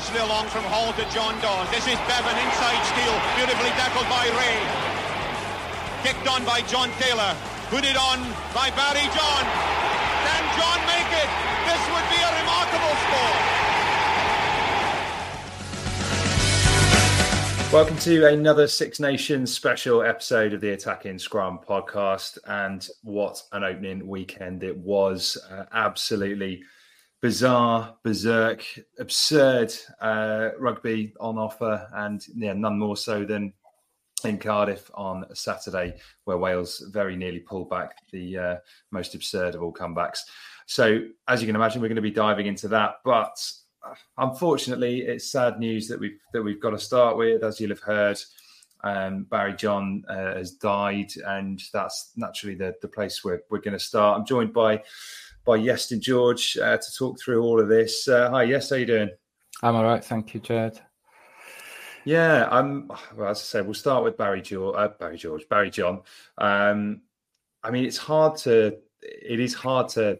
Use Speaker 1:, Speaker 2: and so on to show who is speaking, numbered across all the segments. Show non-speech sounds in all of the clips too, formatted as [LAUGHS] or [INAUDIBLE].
Speaker 1: Nicely along from Hall to John Dawes. This is Bevan inside steal. Beautifully tackled by Ray. Kicked on by John Taylor. Put on by Barry John. Can John make it? This would be a remarkable score.
Speaker 2: Welcome to another Six Nations special episode of the Attacking Scrum podcast. And what an opening weekend it was! Uh, absolutely bizarre, berserk, absurd uh, rugby on offer, and yeah, none more so than in Cardiff on Saturday, where Wales very nearly pulled back the uh, most absurd of all comebacks. So, as you can imagine, we're going to be diving into that. But uh, unfortunately, it's sad news that we've that we've got to start with. As you'll have heard, um, Barry John uh, has died, and that's naturally the the place where we're going to start. I'm joined by by Iestyn George uh, to talk through all of this. Uh, hi, yes, how you doing?
Speaker 3: I'm all right, thank you, Jed.
Speaker 2: Yeah, I'm. Well, as I said, we'll start with Barry George. Uh, Barry George, Barry John. Um, I mean, it's hard to. It is hard to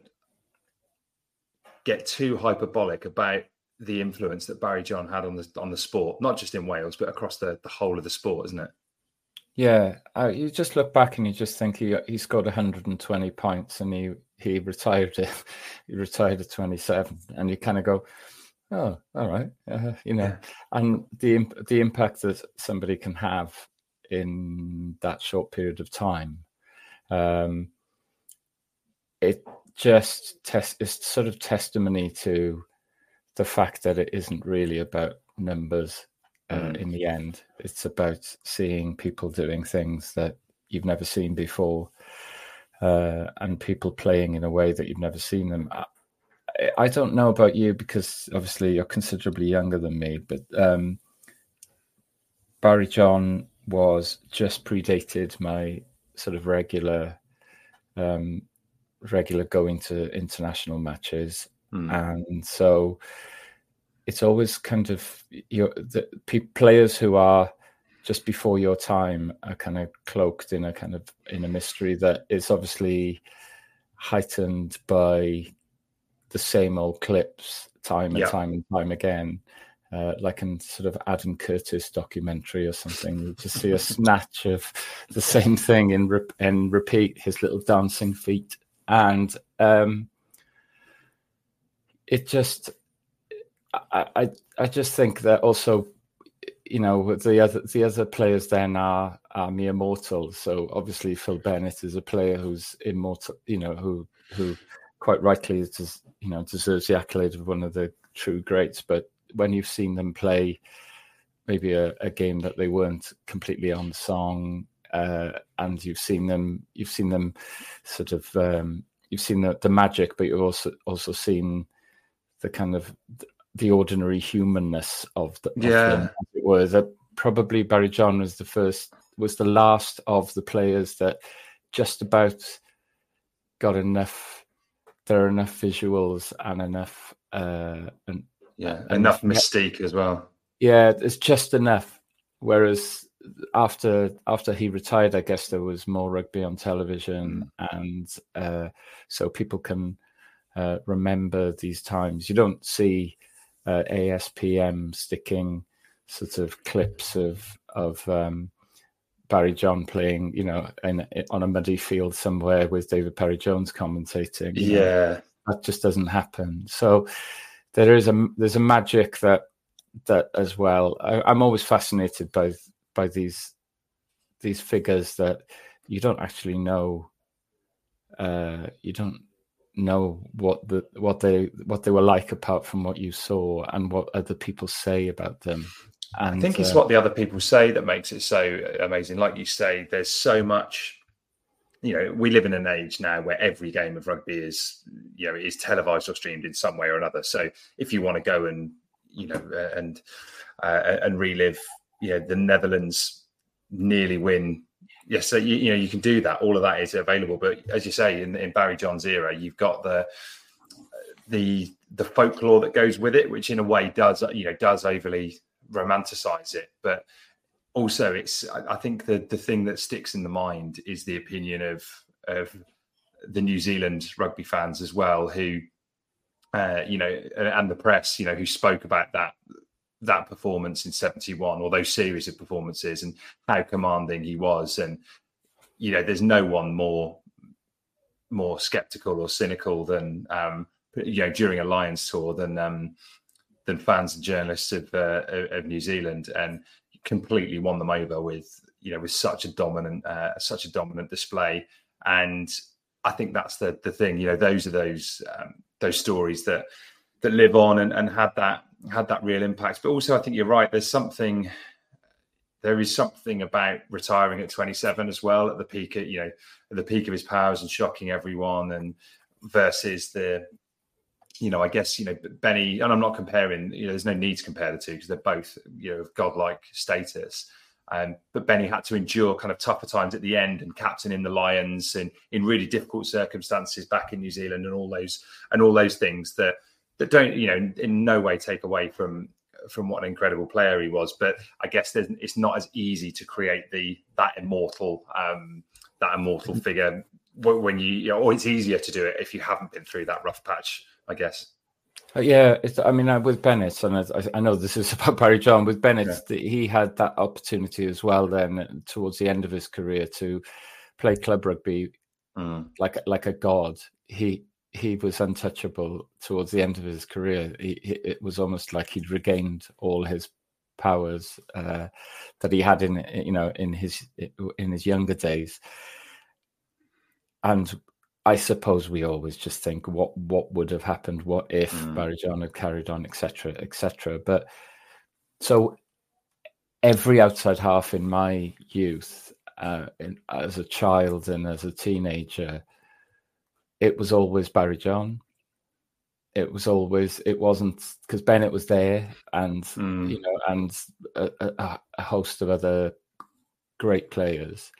Speaker 2: get too hyperbolic about the influence that Barry John had on the on the sport, not just in Wales, but across the, the whole of the sport, isn't it?
Speaker 3: Yeah, uh, you just look back and you just think he he scored 120 points and he he retired [LAUGHS] he retired at 27, and you kind of go, oh, all right, uh, you know, and the the impact that somebody can have in that short period of time, um, it just test it's sort of testimony to the fact that it isn't really about numbers uh,
Speaker 2: Mm.
Speaker 3: in the end. It's about seeing people doing things that you've never seen before, uh, and people playing in a way that you've never seen them. I, I don't know about you because obviously you're considerably younger than me, but um, Barry John was just predated my sort of regular, um, regular going to international matches,
Speaker 2: Hmm.
Speaker 3: and so it's always kind of your the pe- players who are just before your time are kind of cloaked in a kind of in a mystery that is obviously heightened by the same old clips time and
Speaker 2: Yeah.
Speaker 3: time and time again uh, like in sort of Adam Curtis documentary or something. You just see a [LAUGHS] snatch of the same thing in re- and repeat his little dancing feet, and um, it just, I, I, I just think that also, you know, the other the other players then are are mere mortals. So obviously Phil Bennett is a player who's immortal, you know, who who quite rightly des, you know deserves the accolade of one of the true greats. But when you've seen them play maybe a, a game that they weren't completely on song, uh, and you've seen them, you've seen them sort of, um, you've seen the, the magic, but you've also also seen the kind of the ordinary humanness of the of
Speaker 2: Yeah.
Speaker 3: them, it were. That probably Barry John was the first, was the last of the players that just about got enough there are enough visuals and enough uh, and
Speaker 2: yeah, enough mystique as well.
Speaker 3: Yeah, it's just enough. Whereas after after he retired, I guess there was more rugby on television, mm. and uh, so people can uh, remember these times. You don't see uh, ASPM sticking sort of clips of of um, Barry John playing, you know, in, in, on a muddy field somewhere with David Parry-Jones commentating.
Speaker 2: Yeah,
Speaker 3: know, that just doesn't happen. So there is a there's a magic that that as well. I, I'm always fascinated by by these these figures that you don't actually know. Uh, you don't know what the what they what they were like apart from what you saw and what other people say about them. And,
Speaker 2: I think it's uh, what the other people say that makes it so amazing. Like you say, there's so much. You know, we live in an age now where every game of rugby is, you know, is televised or streamed in some way or another. So if you want to go and, you know, uh, and uh, and relive, you know, the Netherlands nearly win yes, so you, you, know you can do that. All of that is available. But as you say, in, in Barry John's era, you've got the the the folklore that goes with it, which in a way does you know does overly romanticize it, but also it's I think the the thing that sticks in the mind is the opinion of of the New Zealand rugby fans as well, who uh, you know, and the press, you know, who spoke about that that performance in 71 or those series of performances and how commanding he was. And you know there's no one more more skeptical or cynical than um you know during a lions tour than um than fans and journalists of uh, of new zealand. And completely won them over with you know with such a dominant uh, such a dominant display. And i think that's the the thing you know those are those um, those stories that that live on and, and had that had that real impact. But also, I think you're right. There's something. There is something about retiring at 27 as well, at the peak, of, you know, at the peak of his powers and shocking everyone, and versus the, you know, I guess you know Benny, and I'm not comparing. You know, there's no need to compare the two because they're both you know of godlike status. Um, but Benny had to endure kind of tougher times at the end and captain in the Lions and in really difficult circumstances back in New Zealand and all those and all those things that that don't you know in no way take away from from what an incredible player he was but i guess it's not as easy to create the that immortal um that immortal mm-hmm. figure when you, you know, or it's easier to do it if you haven't been through that rough patch i guess
Speaker 3: uh, yeah, I mean, uh, with Bennett, and I, I, know this is [LAUGHS] about Barry John. With Bennett, yeah. he had that opportunity as well. Then uh, towards the end of his career, to play club rugby mm. like like a god. He he was untouchable towards the end of his career. He, he, it was almost like he'd regained all his powers uh, that he had in you know in his in his younger days. And I suppose we always just think what what would have happened, what if mm. Had carried on, etc., etc. But so every outside half in my youth, uh, in, as a child and as a teenager it was always Barry John. It was always it wasn't because Bennett was there, and mm. you know, and a, a, host of other great players.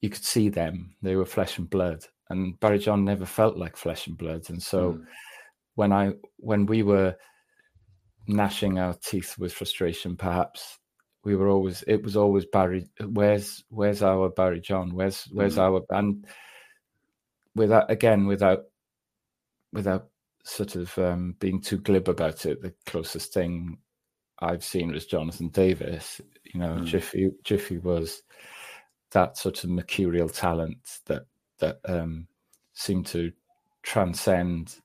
Speaker 3: You could see them; they were flesh and blood. And Barry John never felt like flesh and blood. And so, mm. when I when we were gnashing our teeth with frustration, perhaps we were always it was always Barry. Where's where's our Barry John? Where's where's mm. our and without again without without sort of um, being too glib about it, the closest thing I've seen was Jonathan Davies. You know, mm. Jiffy Jiffy was that sort of mercurial talent that that um, seemed to transcend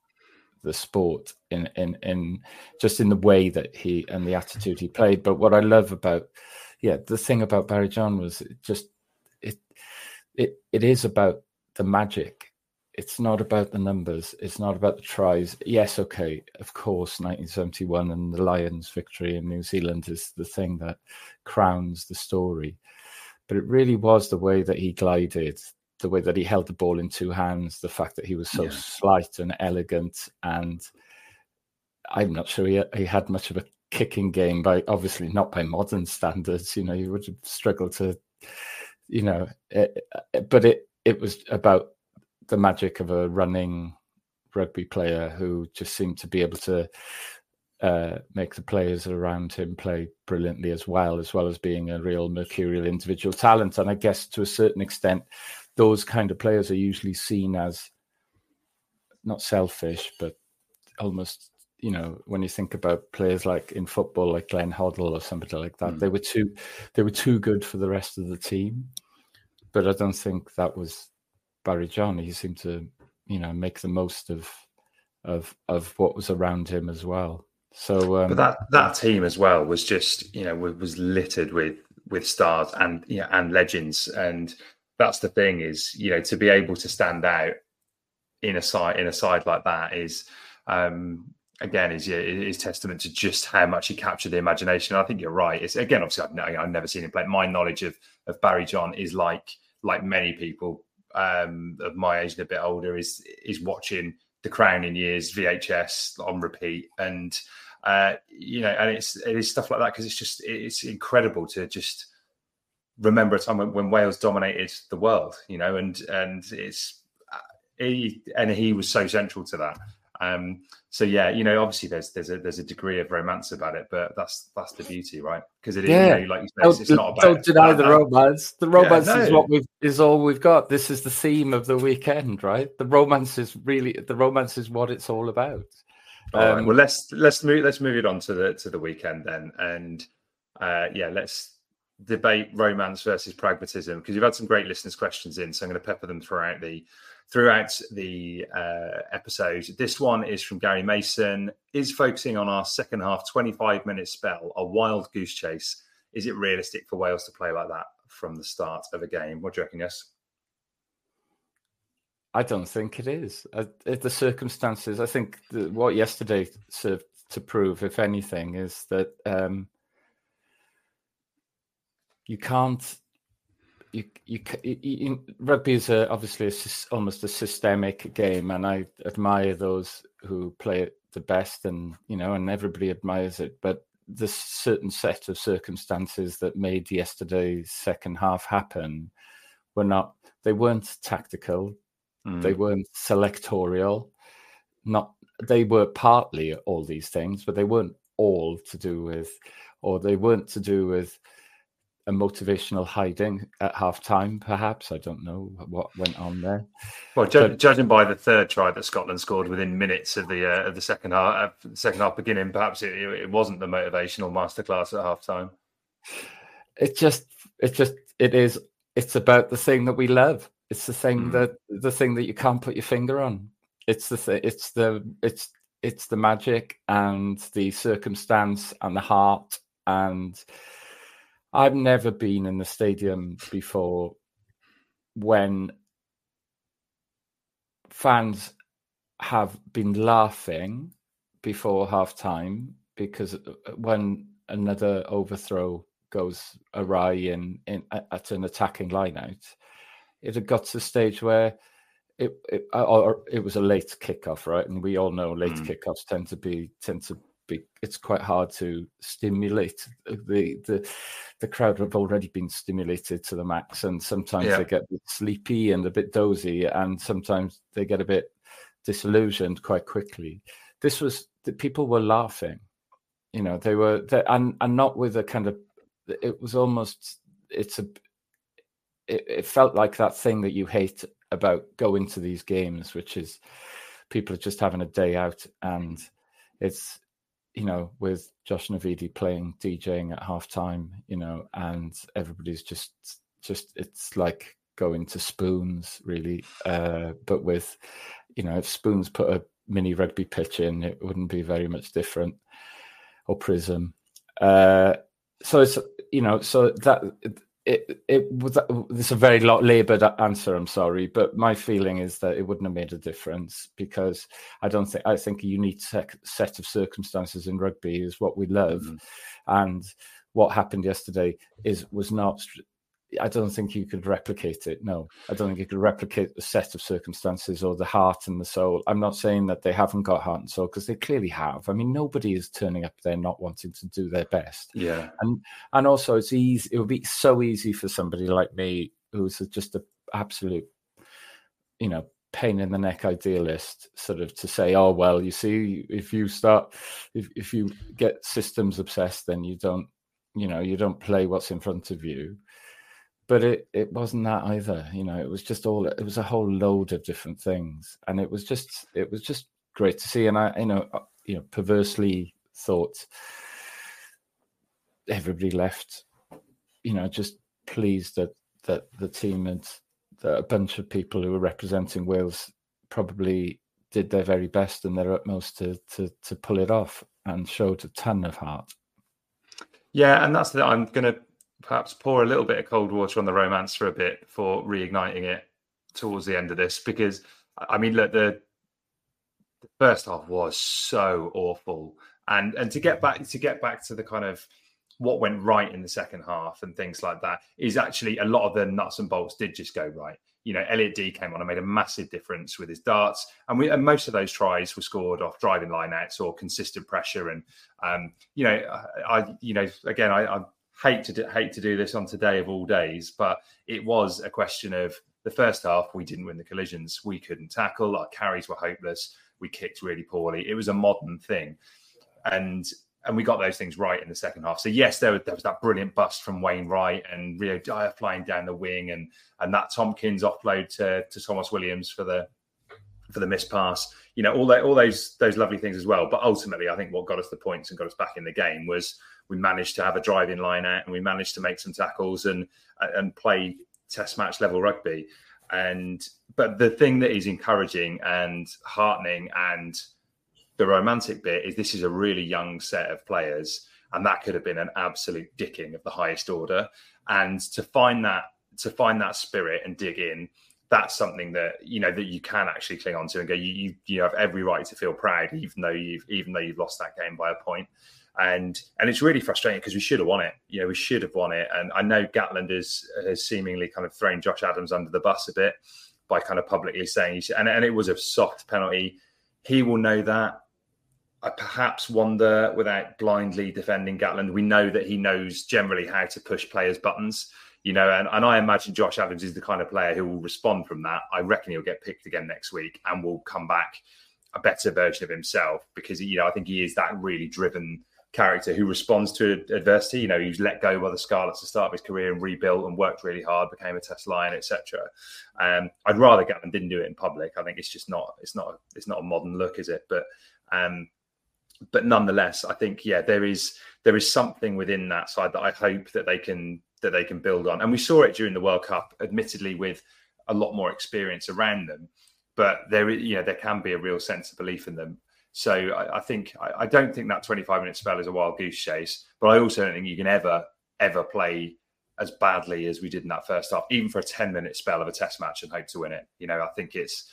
Speaker 3: the sport in in in just in the way that he and the attitude he played. But what I love about yeah, the thing about Barry John was it just it it it is about the magic it's not about the numbers. It's not about the tries. Yes, okay, of course, 1971 and the Lions' victory in New Zealand is the thing that crowns the story. But it really was the way that he glided, the way that he held the ball in two hands, the fact that he was so yeah. slight and elegant. And I'm not sure he, he had much of a kicking game by obviously not by modern standards. You know, you would have struggled to, you know, it, but it it was about the magic of a running rugby player who just seemed to be able to uh, make the players around him play brilliantly as well, as well as being a real mercurial individual talent. And I guess to a certain extent, those kind of players are usually seen as not selfish, but almost you know when you think about players like in football like Glenn Hoddle or somebody like that, mm. they were too they were too good for the rest of the team. But I don't think that was Barry John. He seemed to you know make the most of of of what was around him as well. So, um,
Speaker 2: but that that team as well was just you know was littered with with stars and you know, and legends, and that's the thing is you know to be able to stand out in a side in a side like that is um again is yeah, is testament to just how much he captured the imagination. I think you're right. It's again obviously I've, I've never seen him play. My knowledge of of Barry John is like like many people um, of my age and a bit older is is watching The Crown in years VHS on repeat. And uh, you know and it's it is stuff like that because it's just it's incredible to just remember a time when, when Wales dominated the world you know and and it's uh, he and he was so central to that. Um, so yeah, you know, obviously there's there's a there's a degree of romance about it, but that's that's the beauty, right? Because it is, yeah. you know, like you say, it's, it's not about.
Speaker 3: Don't deny the romance. The romance yeah, no. is what we've is all we've got. This is the theme of the weekend, right? The romance is really the romance is what it's all about.
Speaker 2: Um, right, well, let's let's move let's move it on to the to the weekend then, and uh, yeah, let's debate romance versus pragmatism because you've had some great listeners' questions in, so I'm going to pepper them throughout the throughout the uh, episode. This one is from Gary Mason. Is focusing on our second half 25 minute spell a wild goose chase? Is it realistic for Wales to play like that from the start of a game? What do you reckon, yes?
Speaker 3: I don't think it is. Uh, the circumstances, I think what yesterday served to prove, if anything, is that um, you can't you, you, you, rugby is a, obviously a, almost a systemic game, and I admire those who play it the best, and you know, and everybody admires it. But the certain set of circumstances that made yesterday's second half happen were not. They weren't tactical. Mm. They weren't selectorial. Not. They were partly all these things, but they weren't all to do with, or they weren't to do with a motivational hiding at half time, perhaps. I don't know what went on there.
Speaker 2: Well, ju- but, judging by the third try that Scotland scored within minutes of the uh, of the second half, uh, second half beginning, perhaps it, it wasn't the motivational masterclass at half time.
Speaker 3: It just, it just, it is. It's about the thing that we love. It's the thing mm. that the thing that you can't put your finger on. It's the th- it's the it's it's the magic and the circumstance and the heart and I've never been in the stadium before when fans have been laughing before half time because uh, when another overthrow goes awry in, in at an attacking lineout, it had got to the stage where it, it or it was a late kickoff, right? And we all know late mm. kickoffs tend to be tend to it's quite hard to stimulate the the the crowd have already been stimulated to the max and sometimes yeah. they get sleepy and a bit dozy and sometimes they get a bit disillusioned quite quickly this was the people were laughing you know they were they, and and not with a kind of it was almost it's a it, it felt like that thing that you hate about going to these games which is people are just having a day out and it's you know, with Josh Navidi playing DJing at halftime, you know, and everybody's just just it's like going to spoons really. Uh, but with, you know, if spoons put a mini rugby pitch in, it wouldn't be very much different. Or prism. Uh, so it's you know, so that it it was this a very laboured answer. I'm sorry, but my feeling is that it wouldn't have made a difference because I don't think I think a unique set of circumstances in rugby is what we love, mm-hmm. and what happened yesterday is was not I don't think you could replicate it. No, I don't think you could replicate the set of circumstances or the heart and the soul. I'm not saying that they haven't got heart and soul because they clearly have. I mean, nobody is turning up there not wanting to do their best.
Speaker 2: Yeah,
Speaker 3: and and also it's easy. It would be so easy for somebody like me who's just an absolute, you know, pain in the neck idealist sort of to say oh well you see if you start if, if you get systems obsessed then you don't you know you don't play what's in front of you but it it wasn't that either you know it was just all it was a whole load of different things and it was just it was just great to see and i you know uh, you know perversely thought everybody left you know just pleased that that the team and that a bunch of people who were representing wales probably did their very best and their utmost to to to pull it off and showed a ton of heart.
Speaker 2: Yeah and that's the i'm going to perhaps pour a little bit of cold water on the romance for a bit for reigniting it towards the end of this because I mean, look, the, the first half was so awful, and and to get back to get back to the kind of what went right in the second half and things like that is actually a lot of the nuts and bolts did just go right. You know, Elliot Dee came on and made a massive difference with his darts, and we and most of those tries were scored off driving lineouts or consistent pressure. And um, you know, I, you know, again, I, I hate to do, hate to do this on today of all days, but it was a question of the first half. We didn't win the collisions. We couldn't tackle. Our carries were hopeless. We kicked really poorly. It was a modern thing, and and we got those things right in the second half. So yes, there was, there was that brilliant bust from Wainwright and Rio Dyer flying down the wing, and and that Tompkins offload to to Tomos Williams for the for the missed pass. You know all that all those those lovely things as well. But ultimately, I think what got us the points and got us back in the game was we managed to have a driving line out and we managed to make some tackles and and play test match level rugby. And but the thing that is encouraging and heartening and the romantic bit is this is a really young set of players, and that could have been an absolute dicking of the highest order. And to find that to find that spirit and dig in, that's something that you know that you can actually cling on to and go. You you, you have every right to feel proud, even though you've even though you've lost that game by a point and and it's really frustrating because we should have won it. You know, we should have won it. And I know Gatland has, has seemingly kind of thrown Josh Adams under the bus a bit by kind of publicly saying, and, and it was a soft penalty. He will know that. I perhaps wonder without blindly defending Gatland. We know that he knows generally how to push players' buttons, you know, and, and I imagine Josh Adams is the kind of player who will respond from that. I reckon he'll get picked again next week and will come back a better version of himself because, you know, I think he is that really driven character who responds to adversity. You know, he was let go by the Scarlets to start his career and rebuilt and worked really hard, became a Test Lion, etc. Um, I'd rather Gatland didn't do it in public. I think it's just not it's not it's not a modern look, is it? But um, but nonetheless, I think yeah, there is there is something within that side that I hope that they can that they can build on. And we saw it during the World Cup, admittedly with a lot more experience around them. But there, you know, there can be a real sense of belief in them. So I, I think I, I, don't think that 25 minute spell is a wild goose chase, but I also don't think you can ever ever play as badly as we did in that first half, even for a 10 minute spell of a test match and hope to win it. You know, I think it's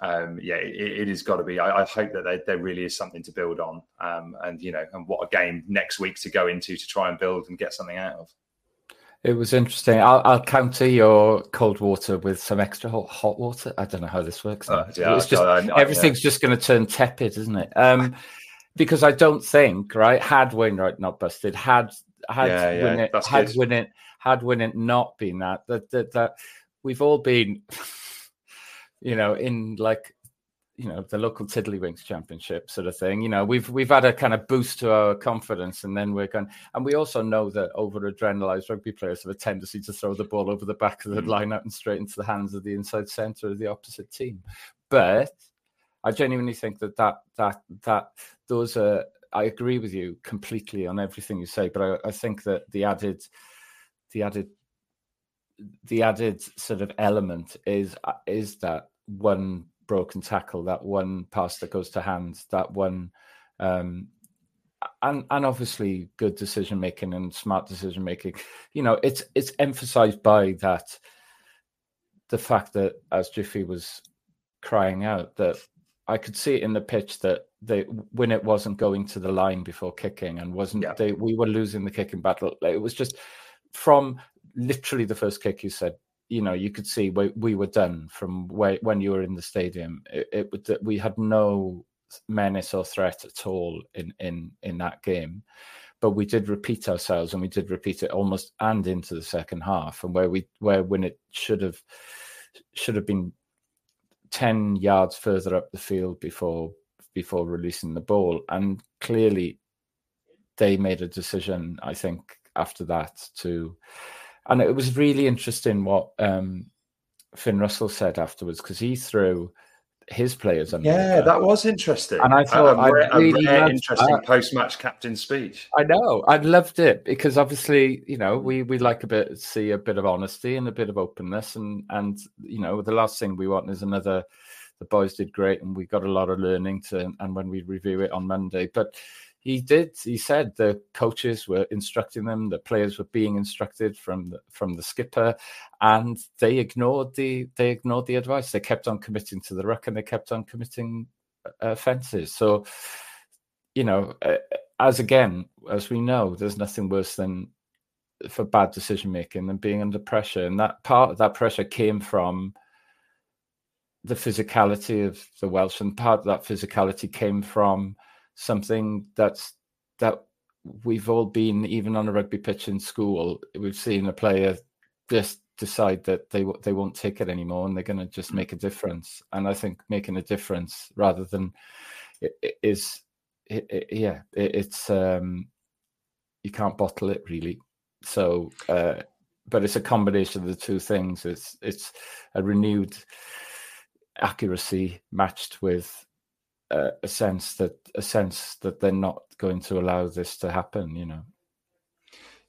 Speaker 2: um, yeah, it, it has got to be. I, I hope that there, there, really is something to build on, um, and you know, and what a game next week to go into to try and build and get something out of.
Speaker 3: It was interesting. I'll, I'll, counter your cold water with some extra hot, hot water. I don't know how this works. Uh, yeah, it's just I, I, everything's yeah. just going to turn tepid, isn't it? Um, because I don't think right had Wainwright not busted, had had yeah, win it, had good. win it, had not been that that that, that we've all been, [LAUGHS] you know, in like you know the local tiddlywinks championship sort of thing. You know we've we've had a kind of boost to our confidence and then we're going and we also know that over adrenalized rugby players have a tendency to throw the ball over the back of the mm. line out and straight into the hands of the inside center of the opposite team. But i genuinely think that that that that those are i agree with you completely on everything you say but i, I think that the added the added the added sort of element is is that one broken tackle, that one pass that goes to hand, that one, um, and and obviously good decision making and smart decision making. [LAUGHS] You know, it's it's emphasized by that the fact that as Jiffy was crying out that I could see it in the pitch that they when it wasn't going to the line before kicking and wasn't yeah. they we were losing the kicking battle. It was just from literally the first kick you said you know you could see we, we were done from where, when you were in the stadium. It, it we had no menace or threat at all in in in that game. But we did repeat ourselves and we did repeat it almost and into the second half and where we where when it should have should have been 10 yards further up the field before before releasing the ball. And clearly they made a decision i think after that to and it was really interesting what um, finn russell said afterwards because he threw his players. under.
Speaker 2: Yeah, that was interesting.
Speaker 3: And I thought
Speaker 2: a,
Speaker 3: a, really
Speaker 2: a loved, interesting uh, post-match captain speech.
Speaker 3: I know, I loved it because obviously, you know, we we like a bit see a bit of honesty and a bit of openness, and and you know, the last thing we want is another. The boys did great, and we got a lot of learning to. And when we review it on Monday, but he did. He said the coaches were instructing them, the players were being instructed from the, from the skipper, and they ignored the they ignored the advice. They kept on committing to the ruck, and they kept on committing uh, offences. So, you know, uh, as again as we know, there's nothing worse than for bad decision making than being under pressure, and that part of that pressure came from the physicality of the Welsh, and part of that physicality came from something that's that we've all been even on a rugby pitch in school we've seen a player just decide that they they won't take it anymore and they're going to just make a difference. And i think making a difference rather than is it, it, yeah it, it's um you can't bottle it really. So uh but it's a combination of the two things. It's it's a renewed accuracy matched with uh, a sense that a sense that they're not going to allow this to happen. You know.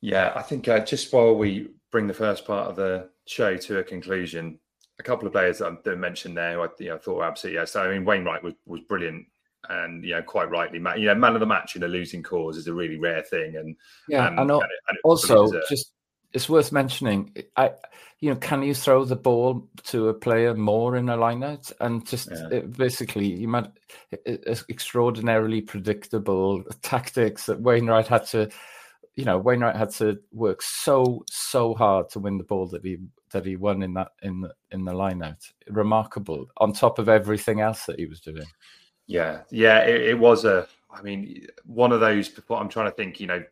Speaker 2: Yeah, I think uh, just while we bring the first part of the show to a conclusion, a couple of players that I mentioned there, who I you know, thought were absolutely yeah. So I mean, Wainwright was was brilliant. And you know, quite rightly, you know, man of the match in a losing cause is a really rare thing, and
Speaker 3: yeah, and, and, and, and also just it's worth mentioning. I, you know, can you throw the ball to a player more in a lineout and just yeah. it, basically you might extraordinarily predictable [LAUGHS] tactics that Wainwright had to, you know, Wainwright had to work so so hard to win the ball that he that he won in that in the, in the lineout. Remarkable on top of everything else that he was doing.
Speaker 2: Yeah, yeah, it, it was a I mean, one of those, I'm trying to think, you know,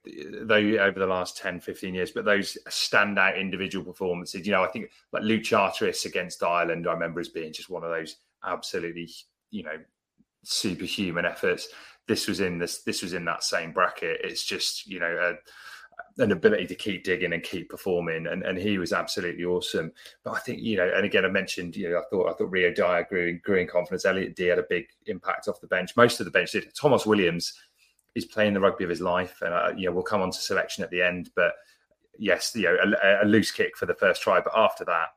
Speaker 2: though over the last 10, 15 years, but those standout individual performances, you know, I think like Luke Charteris against Ireland, I remember as being just one of those absolutely, you know, superhuman efforts. This was in this, this was in that same bracket. It's just, you know, an ability to keep digging and keep performing, and, and he was absolutely awesome. But I think you know, and again, I mentioned you know, I thought I thought Rio Dyer grew grew in confidence. Elliot Dee had a big impact off the bench. Most of the bench did. Tomos Williams is playing the rugby of his life, and uh, you know, we'll come on to selection at the end. But yes, you know, a, a loose kick for the first try, but after that,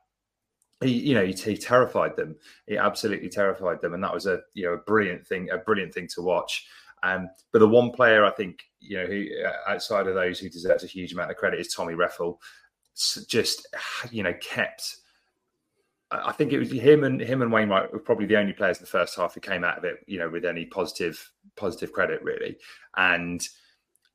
Speaker 2: he, you know, he, he, terrified them. He absolutely terrified them, and that was a you know a brilliant thing, a brilliant thing to watch. Um, but the one player I think you know who uh, outside of those who deserves a huge amount of credit is Tommy Reffell. Just you know kept. I think it was him and him and Wainwright were probably the only players in the first half who came out of it, you know, with any positive positive credit really, and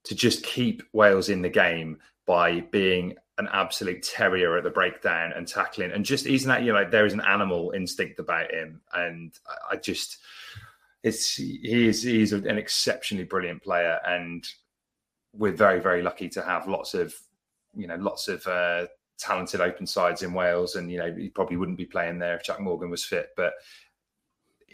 Speaker 2: to just keep Wales in the game by being an absolute terrier at the breakdown and tackling, and just isn't that you know like there is an animal instinct about him, and I just it's he is he's an exceptionally brilliant player, and we're very very lucky to have lots of you know lots of uh, talented open sides in Wales, and you know he probably wouldn't be playing there if Jac Morgan was fit, but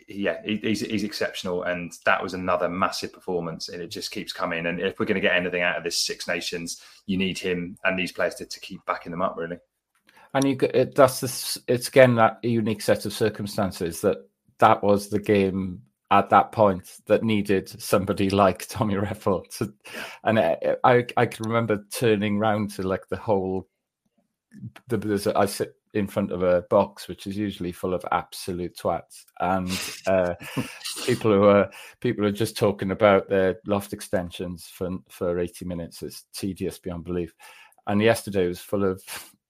Speaker 2: yeah, he's, he's exceptional, and that was another massive performance, and it just keeps coming. And if we're going to get anything out of this Six Nations, you need him and these players to, to keep backing them up, really.
Speaker 3: And you, that's this. It's again that unique set of circumstances that that was the game at that point that needed somebody [LAUGHS] like Tommy Reffell. To, and I, I, I can remember turning round to like the whole. The, there's a, I sit in front of a box which is usually full of absolute twats, and uh, [LAUGHS] people who are people are just talking about their loft extensions for for eighty minutes. It's tedious beyond belief. And yesterday was full of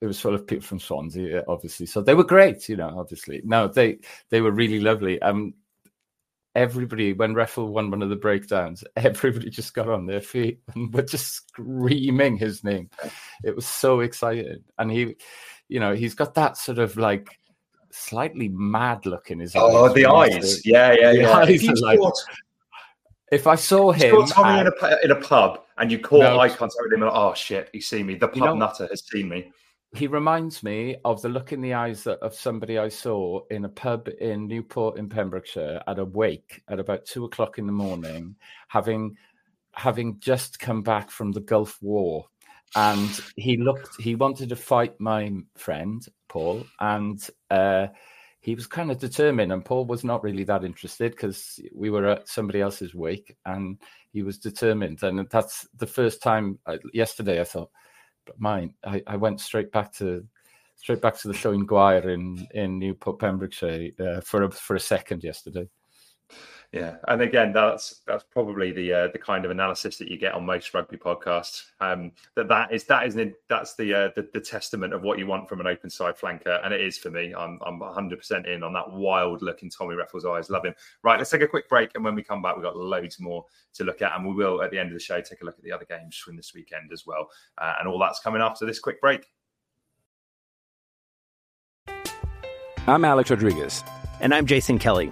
Speaker 3: it was full of people from Swansea, obviously. So they were great, you know. Obviously, no, they they were really lovely. Um, everybody when Reffell won one of the breakdowns, [LAUGHS] everybody just got on their feet [LAUGHS] and were just screaming his name. It was so exciting, and he, you know, he's got that sort of like slightly mad look in his eyes.
Speaker 2: oh, eyes. the eyes, yeah, yeah, yeah.
Speaker 3: If, like, if I saw him,
Speaker 2: saw Tommy in a in a pub, and you caught no, eye contact with him, and oh shit, he's seen me. The pub you know, nutter has seen me.
Speaker 3: He reminds me of the look in the eyes of somebody I saw in a pub in Newport in Pembrokeshire at a wake at about two o'clock in the morning, having having just come back from the Gulf War. And he looked, he wanted to fight my friend, Paul, and uh, he was kind of determined. And Paul was not really that interested because we were at somebody else's wake and he was determined. And that's the first time uh, yesterday I thought, mine, I, I went straight back to straight back to the Llwyn Gwair in in Newport, Pembrokeshire uh, for a, for a second yesterday.
Speaker 2: Yeah, and again, that's that's probably the uh, the kind of analysis that you get on most rugby podcasts. Um, that that is that is that's the, uh, the the testament of what you want from an open side flanker, and it is for me. I'm I'm 100 percent in on that wild look in Tommy Reffell's eyes. Love him. Right, let's take a quick break, and when we come back, we've got loads more to look at, and we will at the end of the show take a look at the other games from this weekend as well, uh, and all that's coming after this quick break.
Speaker 4: I'm Alex Rodriguez,
Speaker 5: and I'm Jason Kelly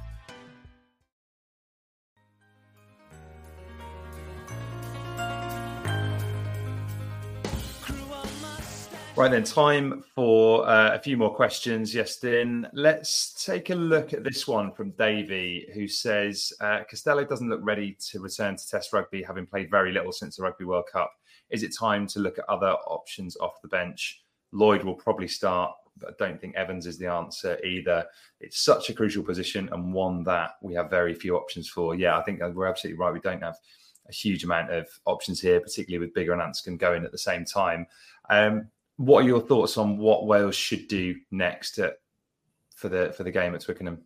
Speaker 2: Right then, time for uh, a few more questions, Justin. Let's take a look at this one from Davey, who says uh, Costelow doesn't look ready to return to Test rugby, having played very little since the Rugby World Cup. Is it time to look at other options off the bench? Lloyd will probably start, but I don't think Evans is the answer either. It's such a crucial position and one that we have very few options for. Yeah, I think we're absolutely right. We don't have a huge amount of options here, particularly with Biggar and Anscombe going at the same time. Um, what are your thoughts on what Wales should do next at, for the for the game at Twickenham?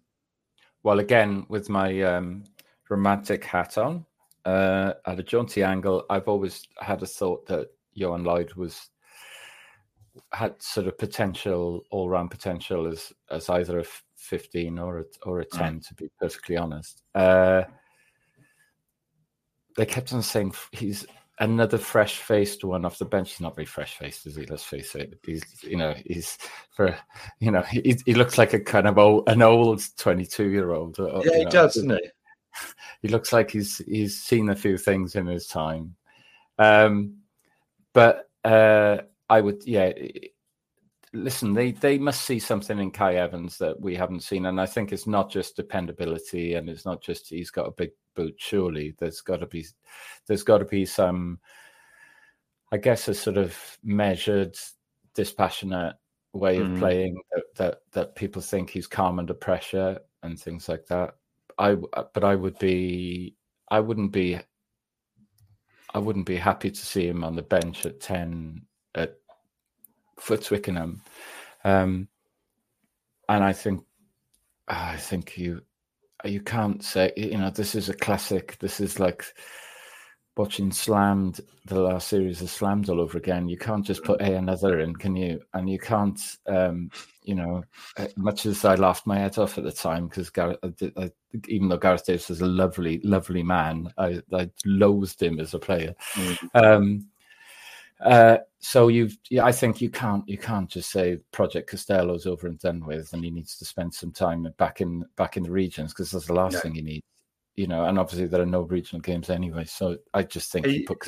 Speaker 3: Well, again, with my um, romantic hat on, uh, at a jaunty angle, I've always had a thought that Ioan Lloyd was had sort of potential, all round potential as as either a fifteen or a or a ten, mm. to be perfectly honest. Uh, they kept on saying he's another fresh faced one off the bench. He's not very fresh faced, is he? Let's face it. He's you know he's for you know he, he looks like a kind of old, an old twenty two year old.
Speaker 2: Uh, yeah, he know. does, doesn't he? [LAUGHS]
Speaker 3: He looks like he's he's seen a few things in his time. Um, but uh, I would yeah. Listen, they, they must see something in Cai Evans that we haven't seen, and I think it's not just dependability, and it's not just he's got a big but surely there's got to be there's got to be some i guess a sort of measured dispassionate way of mm. playing that, that that people think he's calm under pressure and things like that i but i would be i wouldn't be i wouldn't be happy to see him on the bench at 10 at for twickenham um and i think i think you you can't say you know this is a classic this is like watching slammed the last series of slammed all over again. You can't just put a another in can you? And you can't um you know much as i laughed my head off at the time because gareth I, even though gareth davies is a lovely lovely man i i loathed him as a player. Mm. um uh, so you, yeah, I think you can't you can't just say Project Costelow's over and done with, and he needs to spend some time back in back in the regions because that's the last no. thing he needs. You know, and obviously there are no regional games anyway. So I just think you put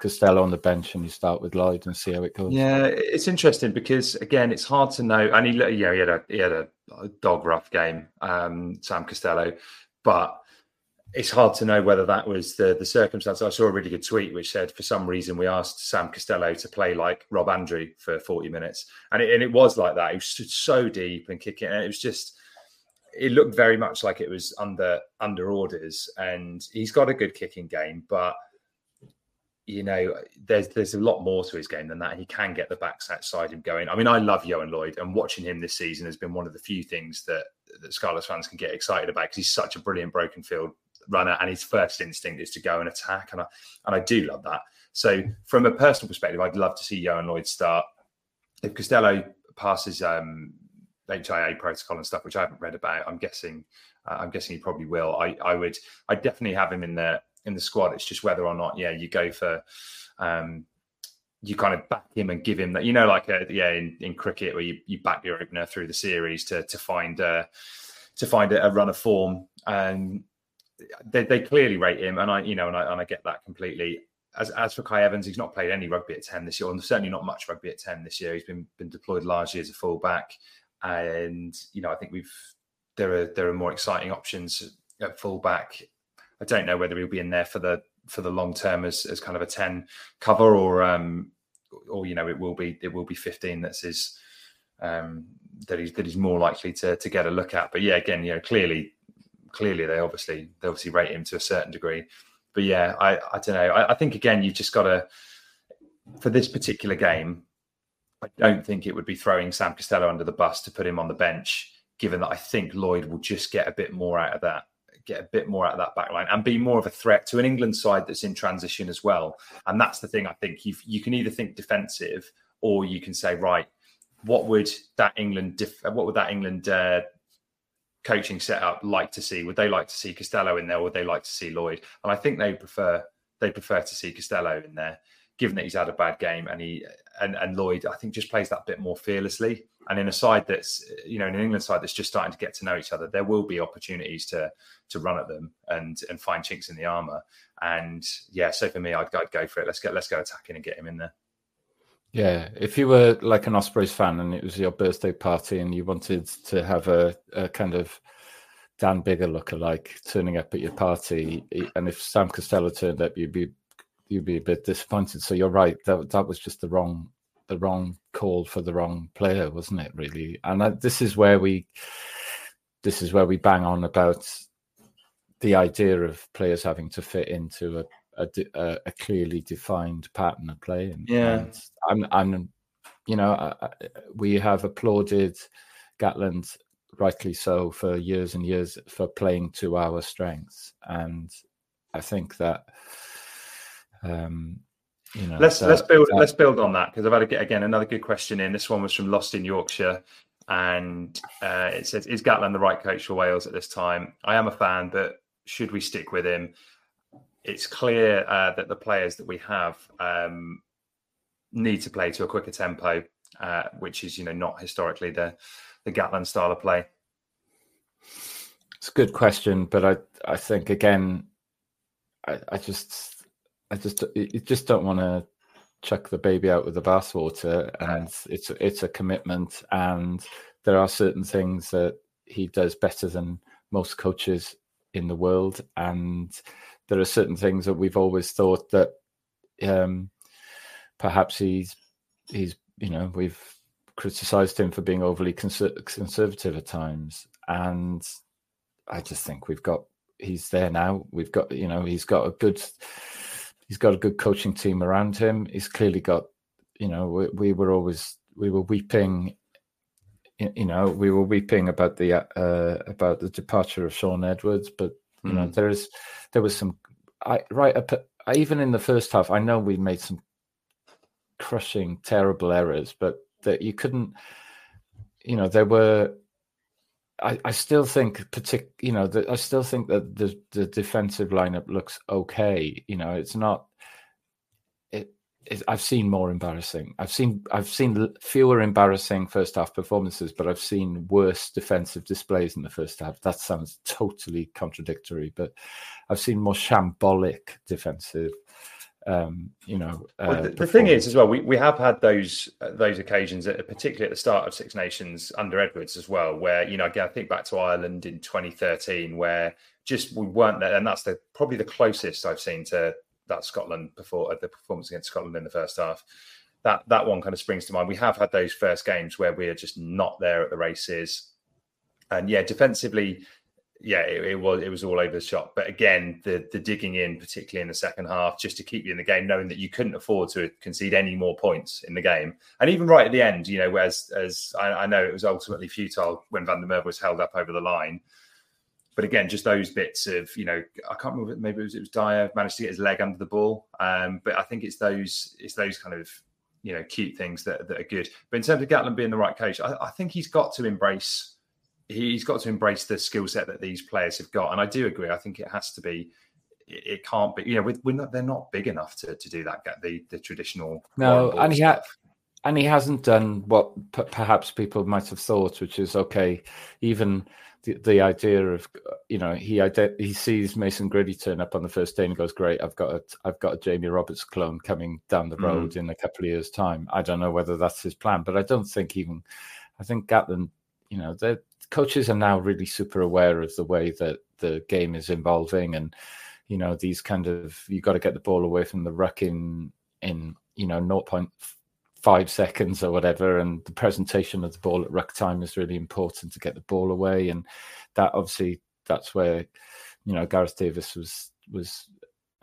Speaker 3: Costelow on the bench and you start with Lloyd and see how it goes.
Speaker 2: Yeah, it's interesting because again, it's hard to know. And he, yeah, he had a he had a dog rough game, um, Sam Costelow, but it's hard to know whether that was the the circumstance. I saw a really good tweet which said, for some reason, we asked Sam Costelow to play like Rob Andrew for 40 minutes, and it, and it was like that. He was so deep and kicking, and it was just. It looked very much like it was under under orders, and he's got a good kicking game, but you know, there's there's a lot more to his game than that. He can get the backs outside him going. I mean, I love Ioan Lloyd, and watching him this season has been one of the few things that that Scarlets fans can get excited about because he's such a brilliant broken field runner, and his first instinct is to go and attack, and I and I do love that. So from a personal perspective, I'd love to see Ioan Lloyd start. If Costelow passes um, HIA protocol and stuff, which I haven't read about. I'm guessing, uh, I'm guessing he probably will. I, I would, I definitely have him in the in the squad. It's just whether or not, yeah, you go for, um, you kind of back him and give him that, you know, like a, yeah, in, in cricket where you, you back your opener through the series to to find uh, to find a, a run of form, and they, they clearly rate him, and I, you know, and I and I get that completely as as for Kai Evans, he's not played any rugby at ten this year, and certainly not much rugby at ten this year. He's been been deployed largely as a fullback, and you know I think we've there are there are more exciting options at fullback. I don't know whether he'll be in there for the for the long term as as kind of a ten cover or um or you know it will be it will be fifteen that's his um that he's that he's more likely to to get a look at. But yeah, again, you know clearly clearly they obviously they obviously rate him to a certain degree but yeah, I, I don't know. I, I think again, you've just got to for this particular game. I don't think it would be throwing Sam Costelow under the bus to put him on the bench, given that I think Lloyd will just get a bit more out of that, get a bit more out of that back line and be more of a threat to an England side that's in transition as well. And that's the thing I think you you can either think defensive or you can say, right, what would that England def- what would that England uh, coaching setup like to see? Would they like to see Costelow in there, would they like to see Lloyd? And I think they prefer they prefer to see Costelow in there, given that he's had a bad game and he and, and Lloyd I think just plays that bit more fearlessly. And in a side that's you know in an England side that's just starting to get to know each other, there will be opportunities to to run at them and and find chinks in the armor. And yeah, so for me, I'd, I'd go for it. Let's get let's go attacking and get him in there.
Speaker 3: Yeah, if you were like an Ospreys fan and it was your birthday party and you wanted to have a, a kind of Dan Biggar look-alike turning up at your party, and if Sam Costelow turned up, you'd be you'd be a bit disappointed. So you're right that that was just the wrong the wrong call for the wrong player, wasn't it? Really, and I, this is where we this is where we bang on about the idea of players having to fit into a a, a, clearly defined pattern of play. And,
Speaker 2: yeah,
Speaker 3: and I'm, I'm, you know, I, we have applauded Gatland, rightly so, for years and years for playing to our strengths, and I think that. Um, you know,
Speaker 2: let's that, let's build that, let's build on that because I've had a, get again another good question in. This one was from Lost in Yorkshire, and uh, it says, "Is Gatland the right coach for Wales at this time?" I am a fan, but should we stick with him? It's clear uh, that the players that we have um, need to play to a quicker tempo, uh, which is you know not historically the the Gatland style of play.
Speaker 3: It's a good question, but I I think again, I, I just I just you just don't want to chuck the baby out with the bathwater, and it's it's a commitment, and there are certain things that he does better than most coaches in the world, and there are certain things that we've always thought that um, perhaps he's he's you know we've criticized him for being overly conser- conservative at times, and I just think we've got he's there now. We've got you know he's got a good he's got a good coaching team around him. He's clearly got you know we, we were always we were weeping you know we were weeping about the uh, about the departure of Shaun Edwards, but you know, mm. there's there was some I right up even in the first half. I know we made some crushing, terrible errors, but that you couldn't. You know, there were. I, I still think, partic- you know, that I still think that the the defensive lineup looks okay. You know, it's not I've seen more embarrassing. I've seen I've seen fewer embarrassing first half performances, but I've seen worse defensive displays in the first half. That sounds totally contradictory, but I've seen more shambolic defensive. Um, you know,
Speaker 2: uh, well, the, the thing is as well, we, we have had those uh, those occasions, at, particularly at the start of Six Nations under Edwards as well, where you know again I think back to Ireland in 2013, where just we weren't there, and that's the probably the closest I've seen to that Scotland before the performance against Scotland in the first half. That that one kind of springs to mind. We have had those first games where we are just not there at the races, and yeah, defensively, yeah, it, it, was it was all over the shop. But again, the the digging in, particularly in the second half, just to keep you in the game, knowing that you couldn't afford to concede any more points in the game, and even right at the end, you know, as as I, I know it was ultimately futile when Van der Merwe was held up over the line but again, just those bits of you know, I can't remember. Maybe it was it was Dyer managed to get his leg under the ball, um, but I think it's those it's those kind of you know cute things that, that are good. But in terms of Gatland being the right coach, I, I think he's got to embrace he's got to embrace the skill set that these players have got. And I do agree. I think it has to be. It can't be. You know, we're not, they're not big enough to, to do that. Get the the traditional.
Speaker 3: No, and he had and he hasn't done what p- perhaps people might have thought, which is okay. Even the, the idea of you know he he sees Mason Grady turn up on the first day and goes, "Great, I've got a, I've got a Jamie Roberts clone coming down the road mm. in a couple of years' time." I don't know whether that's his plan, but I don't think even. I think Gatland, you know, the coaches are now really super aware of the way that the game is evolving, and you know these kind of you got to get the ball away from the ruck in in you know 0.5 five seconds or whatever, and the presentation of the ball at ruck time is really important to get the ball away, and that obviously that's where you know Gareth Davies was was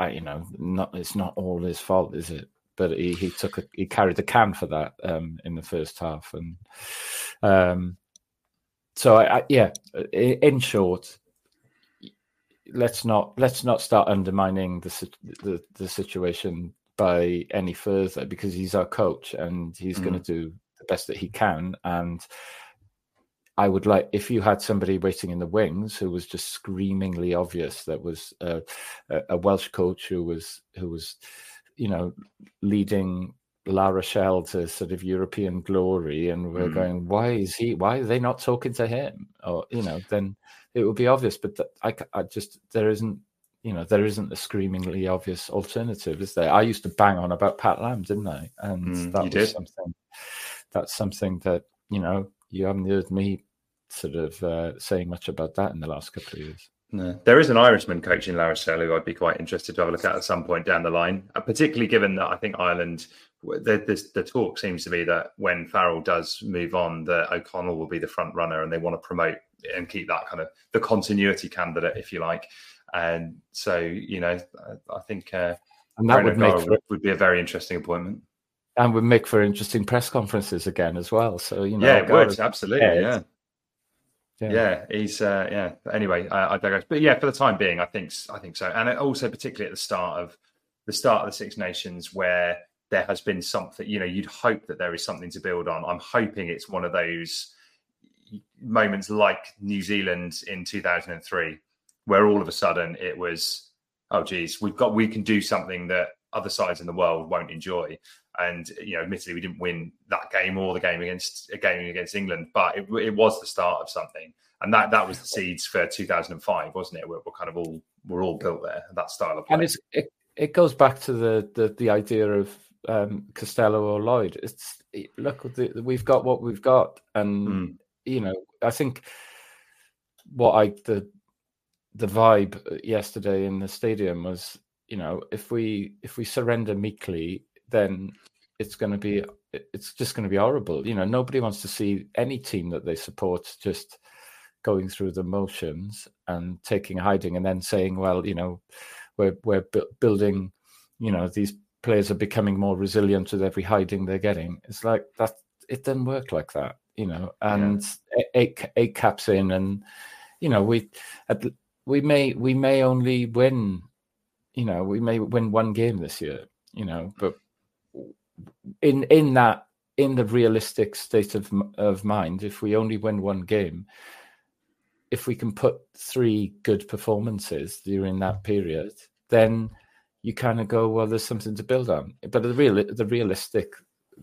Speaker 3: uh, you know not it's not all his fault, is it? But he he took a, he carried the can for that um, in the first half, and um, so I, I, yeah, in short, let's not let's not start undermining the the, the situation by any further because he's our coach and he's mm. going to do the best that he can. And I would like if you had somebody waiting in the wings who was just screamingly obvious that was a, a Welsh coach who was who was you know leading La Rochelle to sort of European glory, and we're mm. going, why is he? Why are they not talking to him? Or you know, then it would be obvious. But I, I just there isn't you know, there isn't a screamingly obvious alternative, is there? I used to bang on about Pat Lam, didn't I? And mm, that was did. something. That's something that you know you haven't heard me sort of uh, saying much about that in the last couple of years.
Speaker 2: No. There is an Irishman coaching La Rochelle who I'd be quite interested to have a look at at some point down the line, uh, particularly given that I think Ireland, the, this, the talk seems to be that when Farrell does move on, that O'Connell will be the front runner and they want to promote and keep that kind of the continuity candidate, if you like. And so, you know, I, think uh,
Speaker 3: and that would make
Speaker 2: for, would be a very interesting appointment,
Speaker 3: and would make for interesting press conferences again as well. So you know,
Speaker 2: yeah, it would absolutely, yeah. yeah. yeah. he's uh, yeah. Anyway, I, I digress. But yeah, for the time being, I think I think so, and also particularly at the start of the start of the Six Nations, where there has been something. You know, you'd hope that there is something to build on. I'm hoping it's one of those moments like New Zealand in 2003, where all of a sudden it was, oh geez, we've got we can do something that other sides in the world won't enjoy. And you know, admittedly, we didn't win that game or the game against a game against England, but it, it was the start of something, and that that was the seeds for 2005, wasn't it? We're, we're kind of all we're all built there that style of play.
Speaker 3: And it's, it it goes back to the the, the idea of um, Costelow or Lloyd. It's look, we've got what we've got, and mm. you know, I think what I the the vibe uh, yesterday in the stadium was, you know, if we if we surrender meekly, then it's going to be it's just going to be horrible. You know, nobody wants to see any team that they support just going through the motions and taking hiding and then saying, well, you know, we're we're bu- building, you know, these players are becoming more resilient with every hiding they're getting. It's like that. It doesn't work like that, you know. And yeah. eight eight caps in, and you know, we at we may we may only win, you know, we may win one game this year, you know, but in in that in the realistic state of of mind, if we only win one game, if we can put three good performances during that period, then you kind of go, well, there's something to build on. But the real the realistic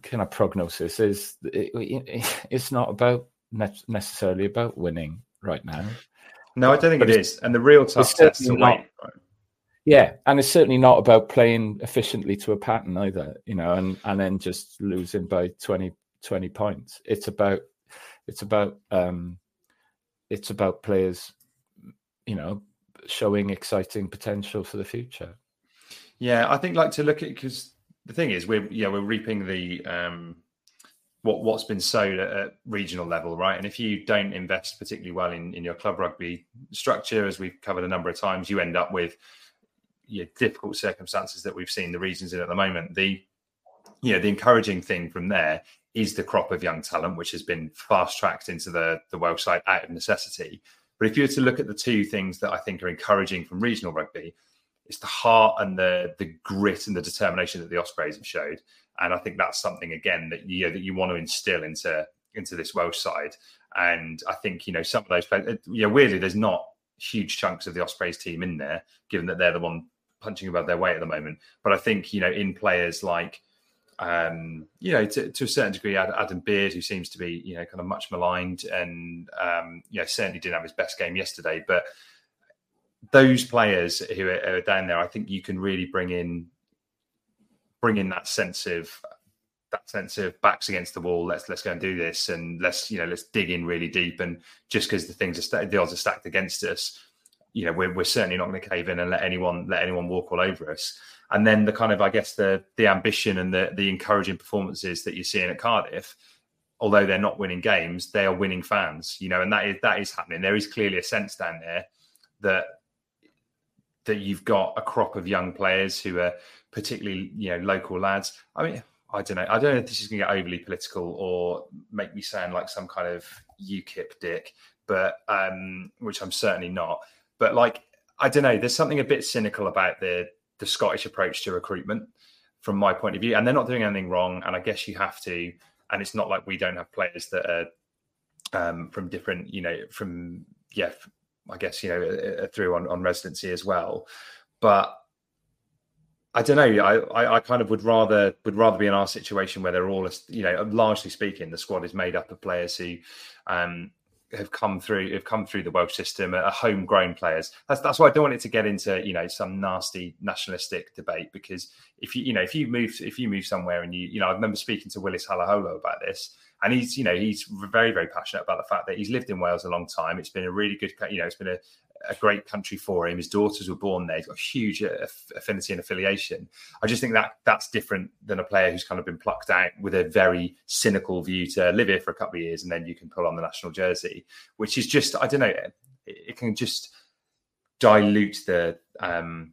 Speaker 3: kind of prognosis is it, it, it's not about necessarily about winning right now.
Speaker 2: No, I don't think but it is. And the real tough test to wait.
Speaker 3: Yeah, and it's certainly not about playing efficiently to a pattern either, you know, and and then just losing by 20, 20 points. It's about it's about um it's about players, you know, showing exciting potential for the future.
Speaker 2: Yeah, I think like to look at because the thing is we're yeah we're reaping the um what what's been sowed at, at, regional level, right? And if you don't invest particularly well in, in your club rugby structure, as we've covered a number of times, you end up with yeah, difficult circumstances that we've seen the regions in at the moment. The you know the encouraging thing from there is the crop of young talent, which has been fast tracked into the the Welsh side out of necessity. But if you were to look at the two things that I think are encouraging from regional rugby, it's the heart and the the grit and the determination that the Ospreys have showed, and I think that's something again that you know, that you want to instill into into this Welsh side. And I think you know some of those players. You know, weirdly, there's not huge chunks of the Ospreys team in there, given that they're the one punching above their weight at the moment. But I think you know in players like um, you know, to, to, a certain degree, Adam Beard, who seems to be, you know, kind of much maligned and, um, you know, certainly didn't have his best game yesterday. But those players who are, are, down there, I think you can really bring in, bring in that sense of that sense of backs against the wall. Let's let's go and do this, and let's you know let's dig in really deep. And just because the things are st- the odds are stacked against us, you know, we're, we're certainly not going to cave in and let anyone let anyone walk all over us and then the kind of I guess the the ambition and the the encouraging performances that you're seeing at Cardiff, although they're not winning games, they are winning fans, you know, and that is that is happening. There is clearly a sense down there that that you've got a crop of young players who are particularly you know local lads. I mean, I don't know. I don't know if this is going to get overly political or make me sound like some kind of UKIP dick, but um, which I'm certainly not. But like, I don't know. There's something a bit cynical about the the Scottish approach to recruitment from my point of view. And they're not doing anything wrong. And I guess you have to. And it's not like we don't have players that are um, from different, you know, from yeah, I guess you know through on, on residency as well. But I don't know. I, I, I kind of would rather would rather be in our situation where they're all, you know, largely speaking, the squad is made up of players who um, have come through have come through the Welsh system are homegrown players. That's that's why I don't want it to get into you know some nasty nationalistic debate because if you you know if you move if you move somewhere and you you know I remember speaking to Willis Halaholo about this and he's you know he's very very passionate about the fact that he's lived in Wales a long time. It's been a really good you know it's been a, a great country for him. His daughters were born there. He's got huge affinity and affiliation. I just think that that's different than a player who's kind of been plucked out with a very cynical view to live here for a couple of years and then you can pull on the national jersey, which is just I don't know. It, it can just dilute the um,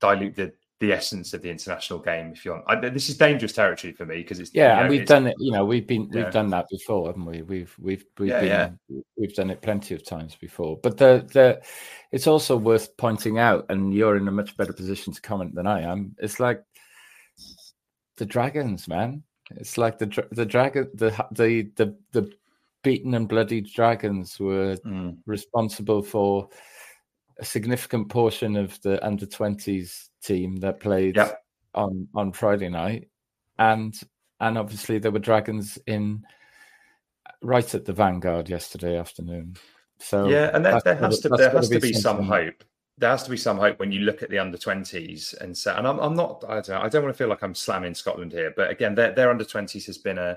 Speaker 2: dilute the the essence of the international game. If you want, I, this is dangerous territory for me because it's
Speaker 3: yeah,
Speaker 2: you know,
Speaker 3: and we've done it. You know, we've been we've done that before, haven't we? We've we've we've yeah, been yeah. we've done it plenty of times before. But the the it's also worth pointing out, and you're in a much better position to comment than I am. It's like the dragons, man. It's like the the dragon the the the the beaten and bloody dragons were mm. responsible for a significant portion of the under 20s team that played yep. on on Friday night, and and obviously there were dragons in right at the vanguard yesterday afternoon. So
Speaker 2: yeah, and there, there has to there has to be, some hope. There has to be some hope when you look at the under twenties and so. and I'm, I'm not I don't I don't want to feel like I'm slamming Scotland here, but again, their, their under twenties has been a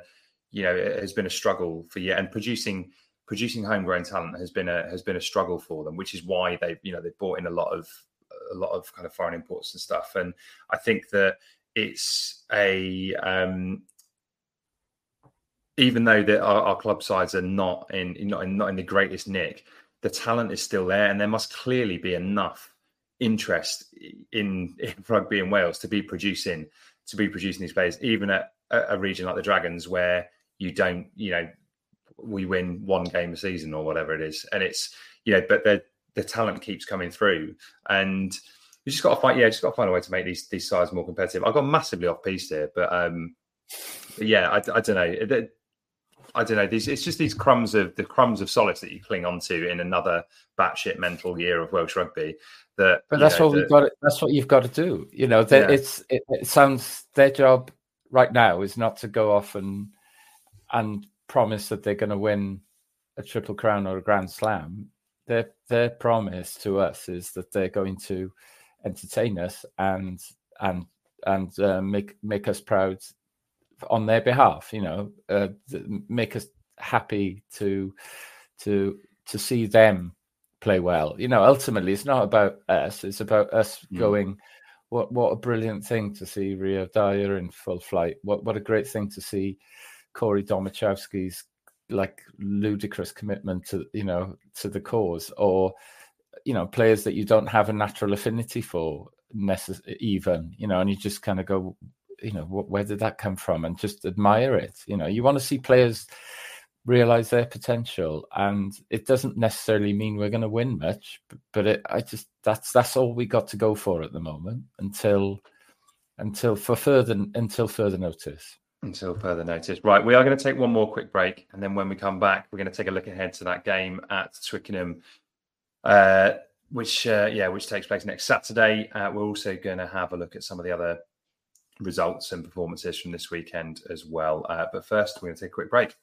Speaker 2: you know it has been a struggle for you and producing producing homegrown talent has been a has been a struggle for them, which is why they you know they brought in a lot of a lot of kind of foreign imports and stuff. And I think that it's a um, even though that our, our, club sides are not in not in not in the greatest nick, the talent is still there, and there must clearly be enough interest in, in [LAUGHS] rugby in Wales to be producing to be producing these players, even at a, a region like the Dragons, where you don't, you know, we win one game a season or whatever it is, and it's you know, but the the talent keeps coming through, and you just got to find yeah, just got to find a way to make these these sides more competitive. I got massively off piece here, but um, but yeah, I, I don't know. I don't know. These it's just these crumbs of the crumbs of solace that you cling on to in another batshit mental year of Welsh rugby. That,
Speaker 3: but that's know, what we've got. To, that's what you've got to do. You know, yeah. it's it, it sounds their job right now is not to go off and and promise that they're going to win a triple crown or a grand slam their their promise to us is that they're going to entertain us and and and uh, make make us proud on their behalf you know uh, make us happy to to to see them play well you know ultimately it's not about us it's about us mm. going what what a brilliant thing to see Rio Dyer in full flight what what a great thing to see Corey Domachowski's like ludicrous commitment to you know to the cause or you know players that you don't have a natural affinity for necess- even you know and you just kind of go you know wh- where did that come from and just admire it you know you want to see players realize their potential. And it doesn't necessarily mean we're going to win much, but it, I just that's that's all we got to go for at the moment until until for further until further notice.
Speaker 2: Until further notice. Right, we are going to take one more quick break, and then when we come back, we're going to take a look ahead to that game at Twickenham, uh, which uh, yeah, which takes place next Saturday. Uh, we're also going to have a look at some of the other results and performances from this weekend as well. Uh, but first, we're going to take a quick break.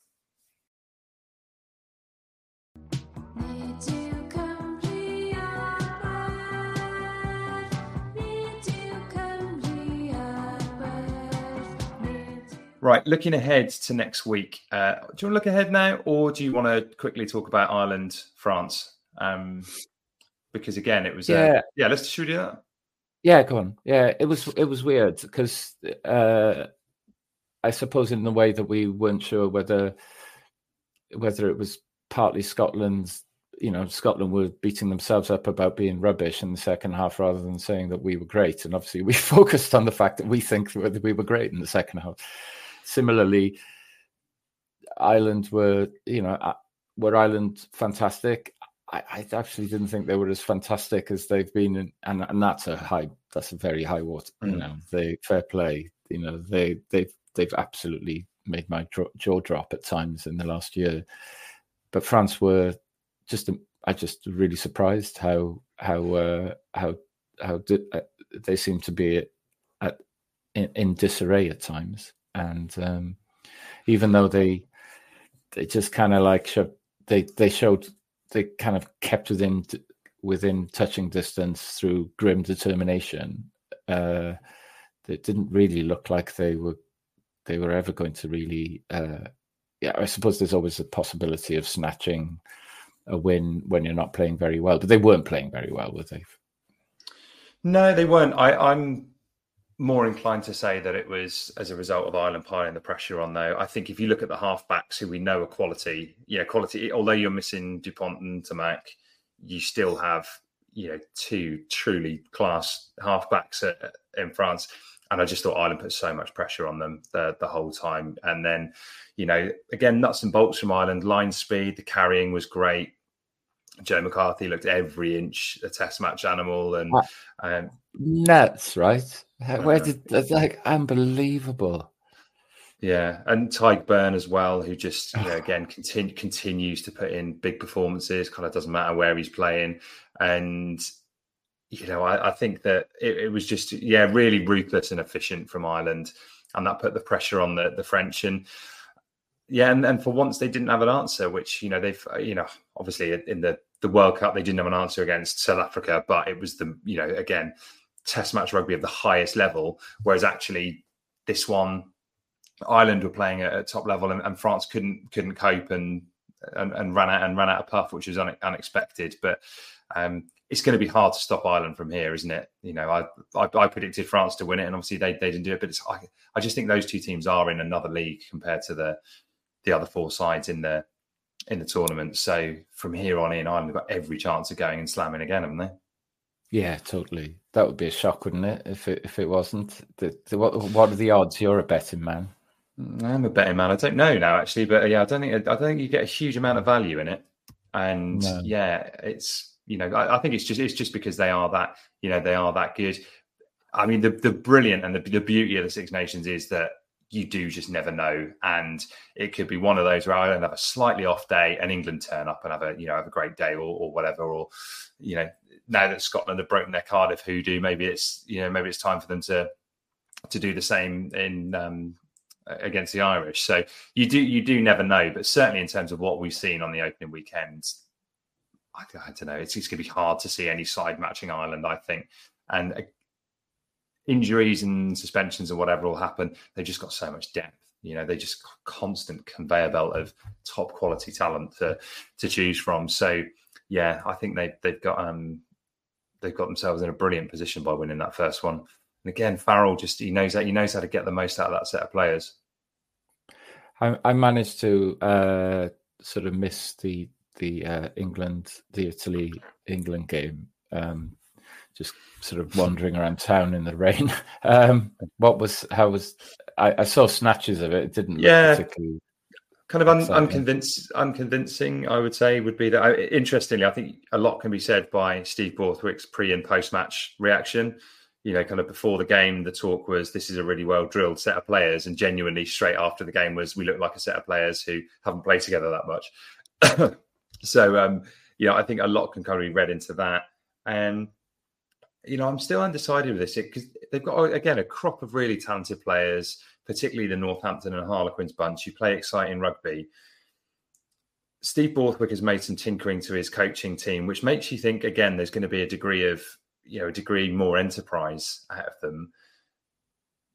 Speaker 2: Right, looking ahead to next week, uh, do you want to look ahead now, or do you want to quickly talk about Ireland, France? Um, because again, it was uh, yeah, yeah. Let's should we do that?
Speaker 3: Yeah, go on. Yeah, it was it was weird because uh, I suppose in the way that we weren't sure whether whether it was partly Scotland's you know, Scotland were beating themselves up about being rubbish in the second half rather than saying that we were great. And obviously, we [LAUGHS] focused on the fact that we think that we were great in the second half similarly, Ireland were, you know, uh, were Ireland fantastic? I, I, actually didn't think they were as fantastic as they've been, in, and and that's a high, that's a very high water. Mm. You know, they fair play. You know, they they've they've absolutely made my jaw drop at times in the last year. But France were just, I just really surprised how how uh, how how did, uh, they seem to be at, in, in disarray at times and um, even though they they just kind of like showed, they they showed they kind of kept within within touching distance through grim determination. Uh, it didn't really look like they were they were ever going to really. Uh, yeah, I suppose there's always a possibility of snatching a win when you're not playing very well, but they weren't playing very well, were they?
Speaker 2: No, they weren't. I, I'm more inclined to say that it was as a result of Ireland piling the pressure on, though. I think if you look at the halfbacks who we know are quality, yeah, quality, although you're missing Dupont and Ntamack, you still have, you know, two truly class halfbacks in France. And I just thought Ireland put so much pressure on them the, the whole time. And then, you know, again, nuts and bolts from Ireland, line speed, the carrying was great. Joe McCarthy looked every inch a test match animal and um,
Speaker 3: nuts, right? Where did that's like unbelievable?
Speaker 2: Yeah, and Tadhg Beirne as well, who just you know, again continue, continues to put in big performances. Kind of doesn't matter where he's playing, and you know I, I think that it, it, was just yeah really ruthless and efficient from Ireland, and that put the pressure on the the French and yeah, and, and for once they didn't have an answer, which you know they've you know obviously in the the World Cup they didn't have an answer against South Africa, but it was the you know again Test match rugby of the highest level, whereas actually this one Ireland were playing at, at top level and, and, France couldn't couldn't cope and, and and ran out and ran out of puff, which was un, unexpected. But um, it's going to be hard to stop Ireland from here, isn't it? You know, I, I, I predicted France to win it, and obviously they, they didn't do it. But it's, I I just think those two teams are in another league compared to the the other four sides in the in the tournament. So from here on in, Ireland have got every chance of going and slamming again, haven't they?
Speaker 3: Yeah, totally. That would be a shock, wouldn't it? If it if it wasn't. The, the, what what are the odds? You're a betting man.
Speaker 2: Mm, I'm a betting man. I don't know now actually, but yeah, I don't think I don't think you get a huge amount of value in it. And no. yeah, it's you know I, I, think it's just it's just because they are that you know they are that good. I mean the the brilliant and the, the beauty of the Six Nations is that you do just never know. And it could be one of those where Ireland have a slightly off day and England turn up and have a, you know, have a great day or, or whatever. Or, you know, now that Scotland have broken their Cardiff hoodoo, maybe it's, you know, maybe it's time for them to, to do the same in, um, against the Irish. So you do, you do never know, but certainly in terms of what we've seen on the opening weekend, I, I don't know. It's, it's going to be hard to see any side matching Ireland, I think. And injuries and suspensions and whatever will happen, they've just got so much depth. You know, they just constant conveyor belt of top quality talent to to choose from. So yeah, I think they they've got um they've got themselves in a brilliant position by winning that first one. And again, Farrell just he knows that he knows how to get the most out of that set of players.
Speaker 3: I, I managed to uh, sort of miss the the uh, England the Italy England game um, just sort of wandering around town in the rain. [LAUGHS] Um, what was how was I, I, saw snatches of it. It didn't
Speaker 2: yeah. particularly kind of un- unconvinced, unconvincing. I would say would be that. I, interestingly, I think a lot can be said by Steve Borthwick's pre and post match reaction. You know, kind of before the game, the talk was this is a really well drilled set of players, and genuinely straight after the game was we look like a set of players who haven't played together that much. [COUGHS] so, um, you know, I think a lot can kind of be read into that. And you know, I'm still undecided with this because they've got again a crop of really talented players particularly the Northampton and Harlequins bunch who play exciting rugby. Steve Borthwick has made some tinkering to his coaching team, which makes you think again there's going to be a degree of you know a degree more enterprise out of them.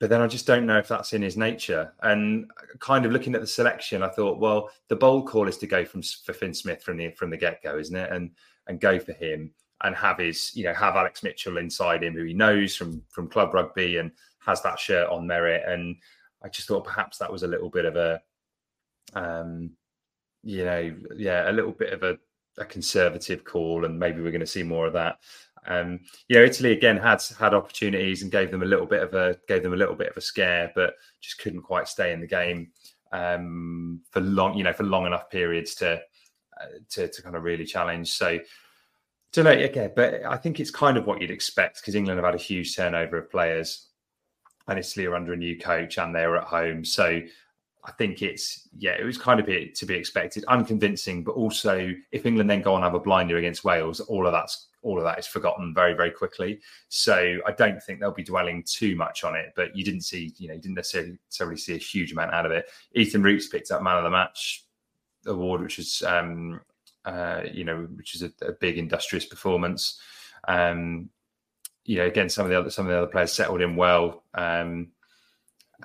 Speaker 2: But then I just don't know if that's in his nature. And kind of looking at the selection, I thought, well, the bold call is to go from for Fin Smith from the from the get go, isn't it? And and go for him and have his you know have Alex Mitchell inside him, who he knows from from club rugby and has that shirt on merit and I just thought perhaps that was a little bit of a, um, you know, yeah, a little bit of a, a conservative call, and maybe we're going to see more of that. Um, you know, Italy again had had opportunities and gave them a little bit of a gave them a little bit of a scare, but just couldn't quite stay in the game um, for long, you know, for long enough periods to uh, to, to kind of really challenge. So, don't know, again, but I think it's kind of what you'd expect because England have had a huge turnover of players and Italy are under a new coach and they're at home. So I think it's yeah, it was kind of to be expected, unconvincing, but also if England then go and have a blinder against Wales, all of that's all of that is forgotten very very quickly. So I don't think they'll be dwelling too much on it. But you didn't see, you know, you didn't necessarily, necessarily see a huge amount out of it. Ethan Roots picked up man of the match award, which is um, uh, you know, which is a, a big industrious performance. Um, you know, again, some of the other some of the other players settled in well, um,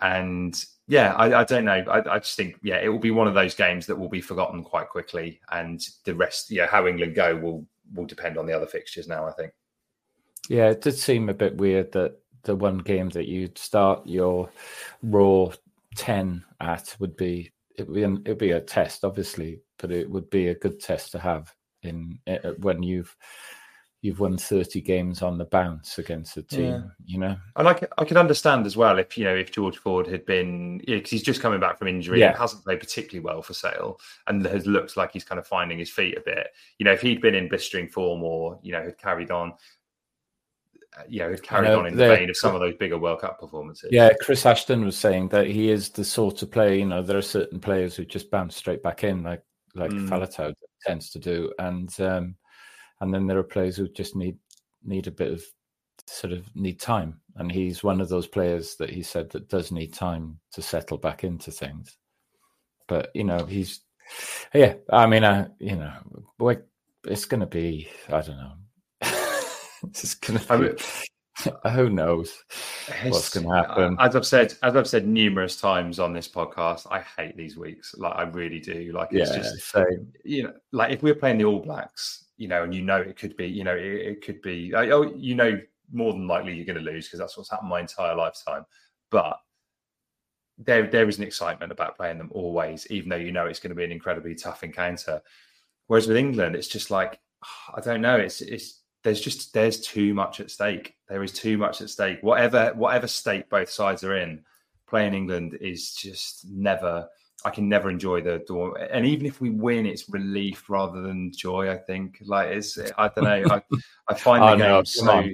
Speaker 2: and yeah, I, I don't know. I, I, just think yeah, it will be one of those games that will be forgotten quite quickly, and the rest, yeah, how England go will will depend on the other fixtures now. I think.
Speaker 3: Yeah, it did seem a bit weird that the one game that you'd start your raw ten at would be it would be an, it'd be a test, obviously, but it would be a good test to have in uh, when you've you've won 30 games on the bounce against a team, yeah. you know.
Speaker 2: And I can, I can understand as well if, you know, if George Ford had been, because yeah, he's just coming back from injury yeah. and hasn't played particularly well for Sale and has looked like he's kind of finding his feet a bit. You know, if he'd been in blistering form or, you know, had carried on, uh, you know, had carried know, on in the vein of some of those bigger World Cup performances.
Speaker 3: Yeah, Chris Ashton was saying that he is the sort of player, you know, there are certain players who just bounce straight back in, like like mm. Faletau tends to do. And um, and then there are players who just need need a bit of sort of need time. And he's one of those players that he said that does need time to settle back into things. But you know he's yeah i mean i you know it's going to be i don't know. [LAUGHS] It's going to be [LAUGHS] who knows what's going to happen uh,
Speaker 2: as i've said as i've said numerous times on this podcast i hate these weeks. Like i really do. Like it's yeah, just same. you know like if we're playing the all blacks you know, and you know it could be, you know, it, it could be, oh, you know, more than likely you're going to lose because that's what's happened my entire lifetime. But there, there is an excitement about playing them always, even though you know it's going to be an incredibly tough encounter. Whereas with England, it's just like [SIGHS] I don't know. It's it's there's just there's too much at stake. There is too much at stake. Whatever whatever state both sides are in, playing England is just never I can never enjoy the door. And even if we win, it's relief rather than joy. I think like it's I don't know. I, I [LAUGHS] find oh, the game no, so.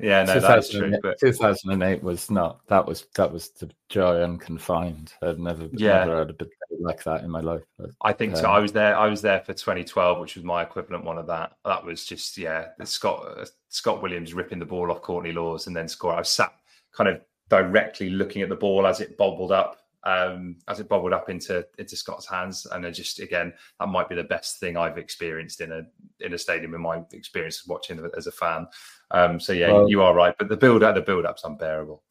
Speaker 2: Yeah, no, that's true. But...
Speaker 3: 2008 was not. That was that was the joy unconfined. I'd never, yeah. never had a bit like that in my life.
Speaker 2: I think um, so. I was there. I was there for 2012, which was my equivalent one of that. That was just yeah. Scott uh, Scott Williams ripping the ball off Courtney Lawes and then score. I was sat kind of directly looking at the ball as it bobbled up um, as it bubbled up into into Scott's hands. And I just again, that might be the best thing I've experienced in a in a stadium in my experience of watching as a fan. Um, so yeah, well, you are right, but the build up the build up's unbearable.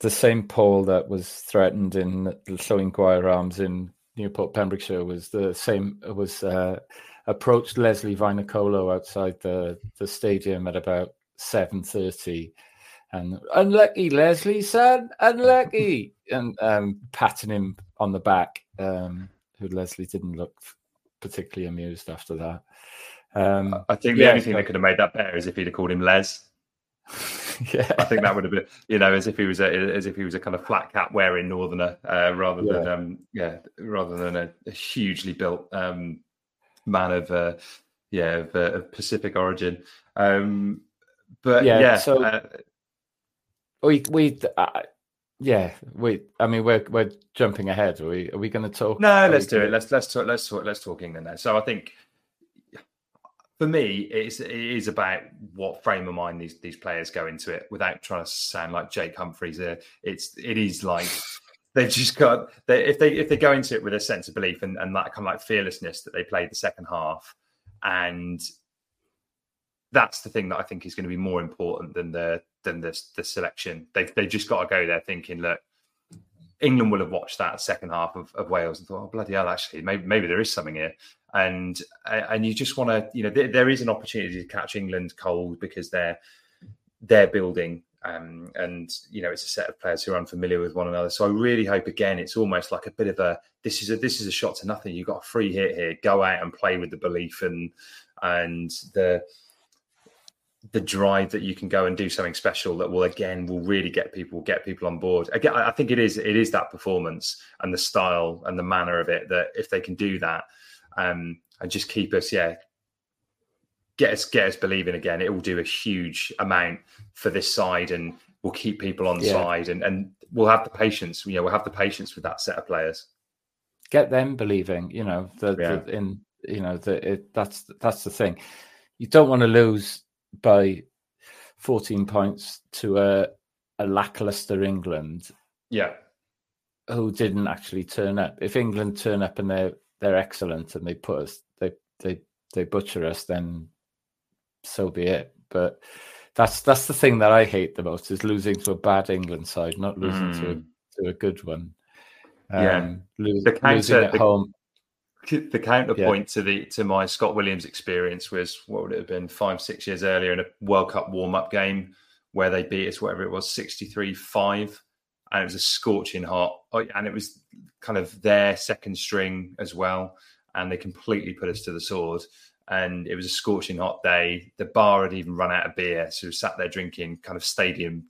Speaker 3: The same pole that was threatened in the Llywelyn Arms in Newport, Pembrokeshire, was the same. Was uh, approached Lesley Vainikolo outside the the stadium at about seven thirty and unlucky Lesley son, unlucky, and um, patting him on the back. Um, who Lesley didn't look particularly amused after that. Um,
Speaker 2: I think the yeah, only thing that could have made that better is if he'd have called him Les. [LAUGHS]
Speaker 3: yeah.
Speaker 2: I think that would have been, you know, as if he was a, as if he was a kind of flat cap wearing northerner, uh, rather than
Speaker 3: Yeah.
Speaker 2: um, yeah, rather than a, a hugely built um, man of uh, yeah of, uh, of Pacific origin. Um, but
Speaker 3: Yeah,
Speaker 2: yeah,
Speaker 3: so-
Speaker 2: uh,
Speaker 3: We we uh, yeah we. I mean we're we're jumping ahead. Are we are we going to talk?
Speaker 2: No, let's do
Speaker 3: gonna-
Speaker 2: it. Let's let's talk. Let's talk. Let's talk England now. So I think for me, it's it is about what frame of mind these these players go into it without trying to sound like Jake Humphreys. There, it's it is like [LAUGHS] they've just got they, if they if they go into it with a sense of belief and, and that kind of like fearlessness that they played the second half, and that's the thing that I think is going to be more important than the than the the selection. They they just got to go there thinking, look, England will have watched that second half of, of Wales and thought, oh bloody hell, actually, maybe maybe there is something here. And and you just want to, you know, there, there is an opportunity to catch England cold because they're they're building, um, and you know, it's a set of players who are unfamiliar with one another. So I really hope again, it's almost like a bit of a this is a this is a shot to nothing. You've got a free hit here. Go out and play with the belief and and the the drive that you can go and do something special that will again will really get people get people on board again i think it is it is that performance and the style and the manner of it that if they can do that um and just keep us yeah get us get us believing again it will do a huge amount for this side and we'll keep people on
Speaker 3: Yeah.
Speaker 2: side and and we'll have the patience you know we'll have the patience with that set of players
Speaker 3: get them believing. You know the,
Speaker 2: Yeah.
Speaker 3: the in you know the it, that's that's the thing. You don't want to lose by fourteen points to a a lackluster England
Speaker 2: yeah
Speaker 3: who didn't actually turn up. If England turn up and they're they're excellent and they put us they they they butcher us, then so be it. But that's that's the thing that I hate the most is losing to a bad England side, not losing to a
Speaker 2: Mm.
Speaker 3: to a good one.
Speaker 2: Yeah.
Speaker 3: Um, lose,
Speaker 2: The counter-
Speaker 3: losing at
Speaker 2: the-
Speaker 3: home.
Speaker 2: The counterpoint to the to my Scott Williams experience was what would it have been five six years earlier in a World Cup warm up game where they beat us whatever it was 63-5 and it was a scorching hot. Oh, and it was kind of their second string as well. And they completely put us to the sword. And it was a scorching hot day. The bar had even run out of beer. So we sat there drinking kind of stadium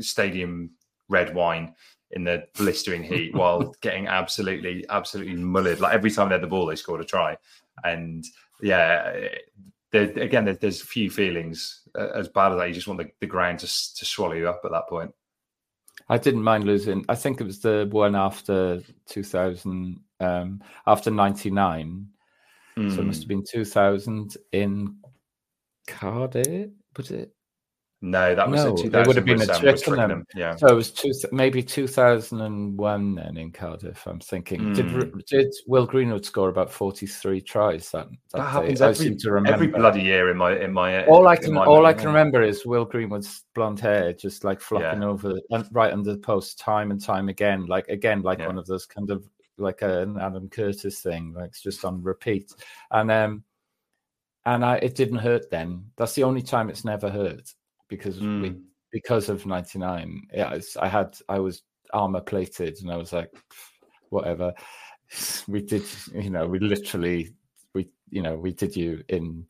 Speaker 2: stadium red wine in the blistering heat while [LAUGHS] getting absolutely, absolutely mullered. Like every time they had the ball, they scored a try. And yeah, there, again, there, there's few feelings uh, as bad as that. You just want the, the ground to, to swallow you up at that point.
Speaker 3: I didn't mind losing. I think it was the one after 2000, um, after 99. So it must
Speaker 2: Mm.
Speaker 3: have been 2000 in Cardiff, was it?
Speaker 2: No, that was
Speaker 3: no,
Speaker 2: in 2000.
Speaker 3: would have been
Speaker 2: was,
Speaker 3: a
Speaker 2: was
Speaker 3: Twickenham.
Speaker 2: Yeah.
Speaker 3: So it was two, maybe 2001 then in Cardiff. I'm thinking, did
Speaker 2: Mm.
Speaker 3: did Will Greenwood score about 43 tries that, that,
Speaker 2: That happens
Speaker 3: I
Speaker 2: every,
Speaker 3: seem to remember.
Speaker 2: every bloody year in my in my
Speaker 3: all I can all I can remember is Will Greenwood's blonde hair just like flopping over right under the post time and time again, like again like
Speaker 2: Yeah.
Speaker 3: one of those kind of like an Adam Curtis thing, like it's just on repeat. And um and I it didn't hurt then. That's the only time it's never hurt because we
Speaker 2: Mm.
Speaker 3: because of ninety nine. Yeah, it's, I had I was armor plated and I was like whatever. [LAUGHS] We did, you know, we literally we you know we did you in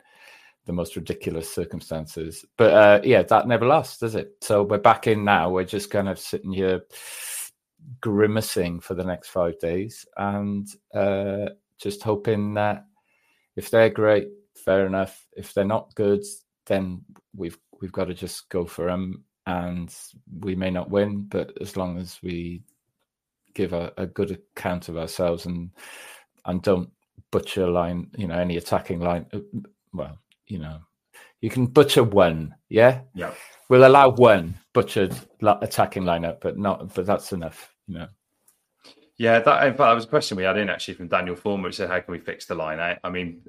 Speaker 3: the most ridiculous circumstances. But uh, yeah, that never lasts, does it? So we're back in now. We're just kind of sitting here grimacing for the next five days and uh, just hoping that if they're great, fair enough. If they're not good, then we've we've got to just go for them, and we may not win, but as long as we give a, a good account of ourselves and and don't butcher line, you know, any attacking line. uh, Well, you know, you can butcher one, yeah.
Speaker 2: Yeah.
Speaker 3: We'll allow one butchered attacking lineup, but not. But that's enough, you know.
Speaker 2: Yeah, that in fact that was a question we had in actually from Daniel Former, which said, "How can we fix the line out?" I mean,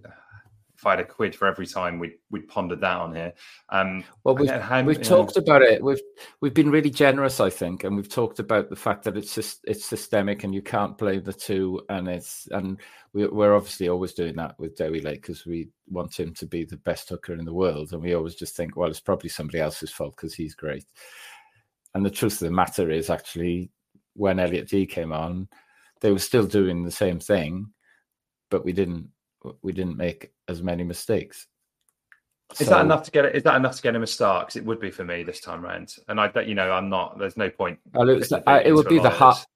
Speaker 2: if I had a quid for every time we we pondered that on here. Um,
Speaker 3: Well, we've, we've
Speaker 2: you know,
Speaker 3: talked about it. We've we've been really generous, I think, and we've talked about the fact that it's just it's systemic, and you can't blame the two. And it's and we, we're obviously always doing that with Dewi Lake because we want him to be the best hooker in the world, and we always just think, well, it's probably somebody else's fault because he's great. And the truth of the matter is, actually, when Elliot Dee came on, they were still doing the same thing, but we didn't we didn't make as many mistakes.
Speaker 2: Is so, that enough to get it? Is that enough to get him a start? Because it would be for me this time round. And I, bet you know, I'm not. There's no point.
Speaker 3: Well, it, was, I, it would be the hot.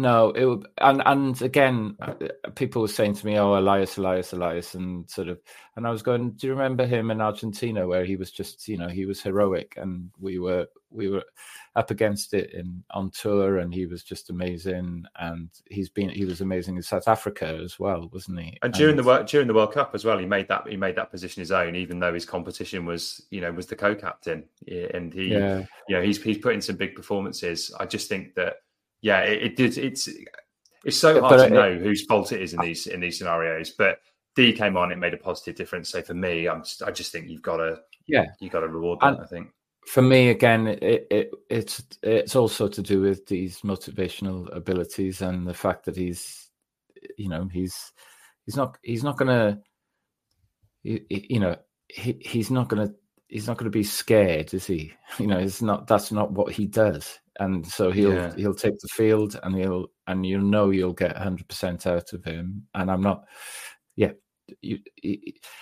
Speaker 3: No, it would, and and again, people were saying to me, "Oh, Elias, Elias, Elias," and sort of, and I was going, "Do you remember him in Argentina where he was just, you know, he was heroic, and we were we were up against it in on tour, and he was just amazing, and he's been he was amazing in South Africa as well, wasn't he?
Speaker 2: And during and, the during the World Cup as well, he made that he made that position his own, even though his competition was, you know, was the co-captain, and he, yeah. you know, he's he's put in some big performances. I just think that yeah, it, it did. It's it's so hard but to it, know whose fault it is in these in these scenarios. But Dee came on; it made a positive difference. So for me, I'm just, I just think you've got to
Speaker 3: yeah
Speaker 2: you got to reward that. And I think
Speaker 3: for me again, it, it it's it's also to do with these motivational abilities and the fact that he's you know he's he's not he's not gonna you, you know he, he's not gonna he's not going to be scared, is he? [LAUGHS] You know, it's not. That's not what he does and so he'll yeah. he'll take the field and he'll and you know you'll get 100% out of him. And i'm not yeah you,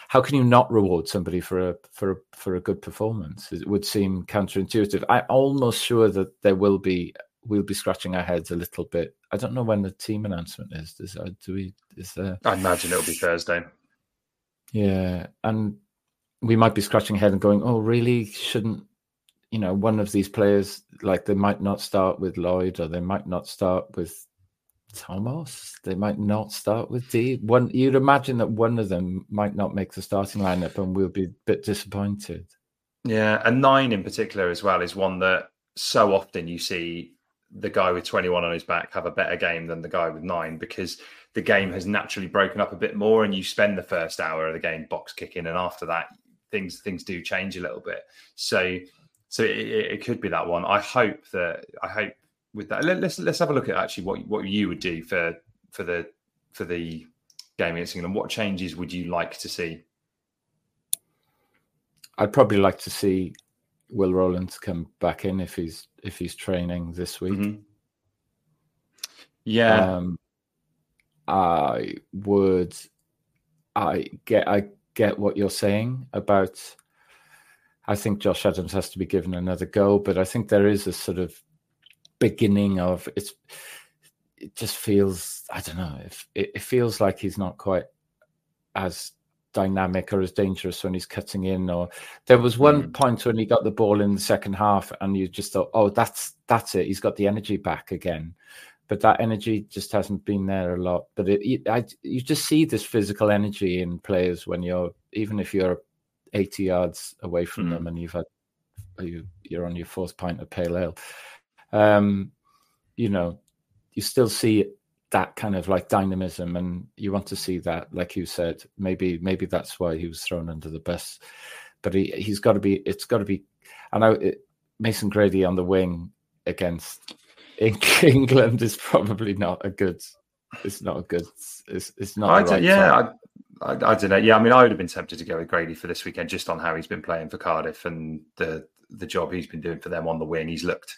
Speaker 3: how can you not reward somebody for a for a for a good performance? It would seem counterintuitive. I'm almost sure that there will be we'll be scratching our heads a little bit. I don't know when the team announcement is. Does uh, do we is there?
Speaker 2: I imagine it'll be thursday.
Speaker 3: Yeah and we might be scratching our head and going oh really? Shouldn't you know, one of these players, like they might not start with Lloyd or they might not start with Tomos. They might not start with Dee. One, you'd imagine that one of them might not make the starting lineup, and we'll be a bit disappointed.
Speaker 2: Yeah, and nine in particular as well is one that so often you see the guy with 21 on his back have a better game than the guy with nine because the game has naturally broken up a bit more, and you spend the first hour of the game box kicking, and after that, things things do change a little bit. So so it, it, could be that one. I hope that I hope with that. Let, us let's have a look at actually what what you would do for for the for the game against England. What changes would you like to see?
Speaker 3: I'd probably like to see Will Rowlands come back in if he's if he's training this week. Mm-hmm.
Speaker 2: Yeah, um,
Speaker 3: I would. I get I get what you're saying about I think Josh Adams has to be given another go, but I think there is a sort of beginning of it's. It just feels I don't know if it, it feels like he's not quite as dynamic or as dangerous when he's cutting in. Or there was one mm. point when he got the ball in the second half, and you just thought, "Oh, that's that's it. He's got the energy back again." But that energy just hasn't been there a lot. But it, I, you just see this physical energy in players when you're, even if you're 80 yards away from mm. them and you've had you, you're on your fourth pint of pale ale. Um you know you still see that kind of like dynamism and you want to see that like you said. Maybe maybe that's why he was thrown under the bus. But he he's got to be it's got to be i know it, mason grady on the wing against [LAUGHS] england is probably not a good it's not a good it's, it's not right
Speaker 2: yeah I, I, don't know. Yeah, I mean, I would have been tempted to go with Grady for this weekend just on how he's been playing for Cardiff and the the job he's been doing for them on the wing. He's looked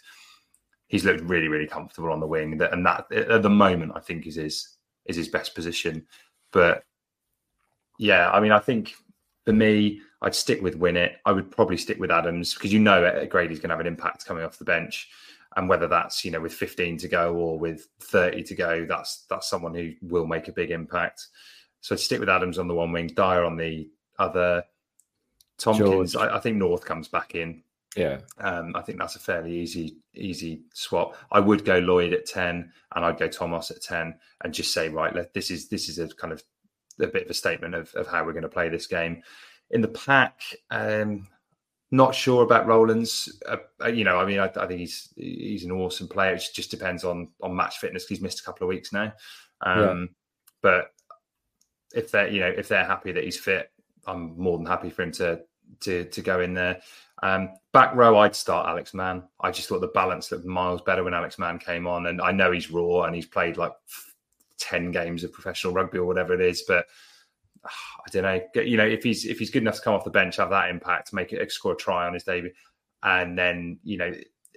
Speaker 2: he's looked really really comfortable on the wing, and that at the moment I think is his is his best position. But yeah, I mean, I think for me, I'd stick with Winnett. I would probably stick with Adams because you know Grady's going to have an impact coming off the bench, and whether that's you know with 15 to go or with 30 to go, that's that's someone who will make a big impact. So stick with Adams on the one wing, Dyer on the other. Tomkins, I, I, think North comes back in.
Speaker 3: Yeah,
Speaker 2: um, I think that's a fairly easy easy swap. I would go Lloyd at ten, and I'd go Tomos at ten, and just say right, let, this is this is a kind of a bit of a statement of, of how we're going to play this game. In the pack, um, not sure about Rowlands. Uh, uh, you know, I mean, I, I, think he's he's an awesome player. It just depends on on match fitness. He's missed a couple of weeks now, um, yeah. but if they're you know if they're happy that he's fit, I'm more than happy for him to to to go in there. Um, back row, I'd start Alex Mann. I just thought the balance looked miles better when Alex Mann came on, and I know he's raw and he's played like ten games of professional rugby or whatever it is, but uh, I don't know. You know, if he's if he's good enough to come off the bench, have that impact, make it score a try on his debut, and then you know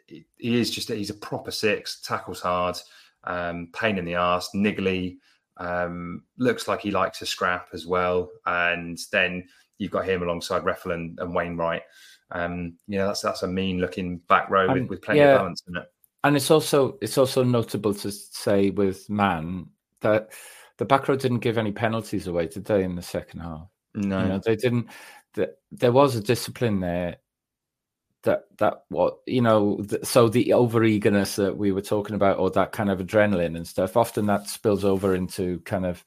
Speaker 2: he is just he's a proper six, tackles hard, um, pain in the ass, niggly. Um, looks like he likes a scrap as well. And then you've got him alongside Reffell and, and Wainwright. Um, you know, that's that's a mean looking back row with, with plenty yeah. of balance in it.
Speaker 3: And it's also it's also notable to say with Mann that the back row didn't give any penalties away, did they, in the second half?
Speaker 2: No,
Speaker 3: you know, they didn't. The, there was a discipline there that that what you know th- so the over eagerness that we were talking about or that kind of adrenaline and stuff often that spills over into kind of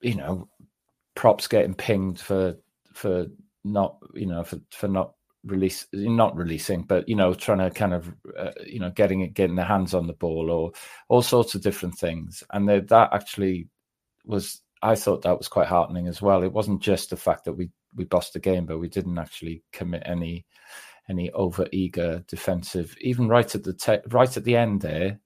Speaker 3: you know props getting pinged for for not you know for for not release not releasing but you know trying to kind of uh, you know getting it getting their hands on the ball or all sorts of different things. And that actually was i thought that was quite heartening as well. It wasn't just the fact that we we bossed the game but we didn't actually commit any any over eager defensive even right at the te- right at the end there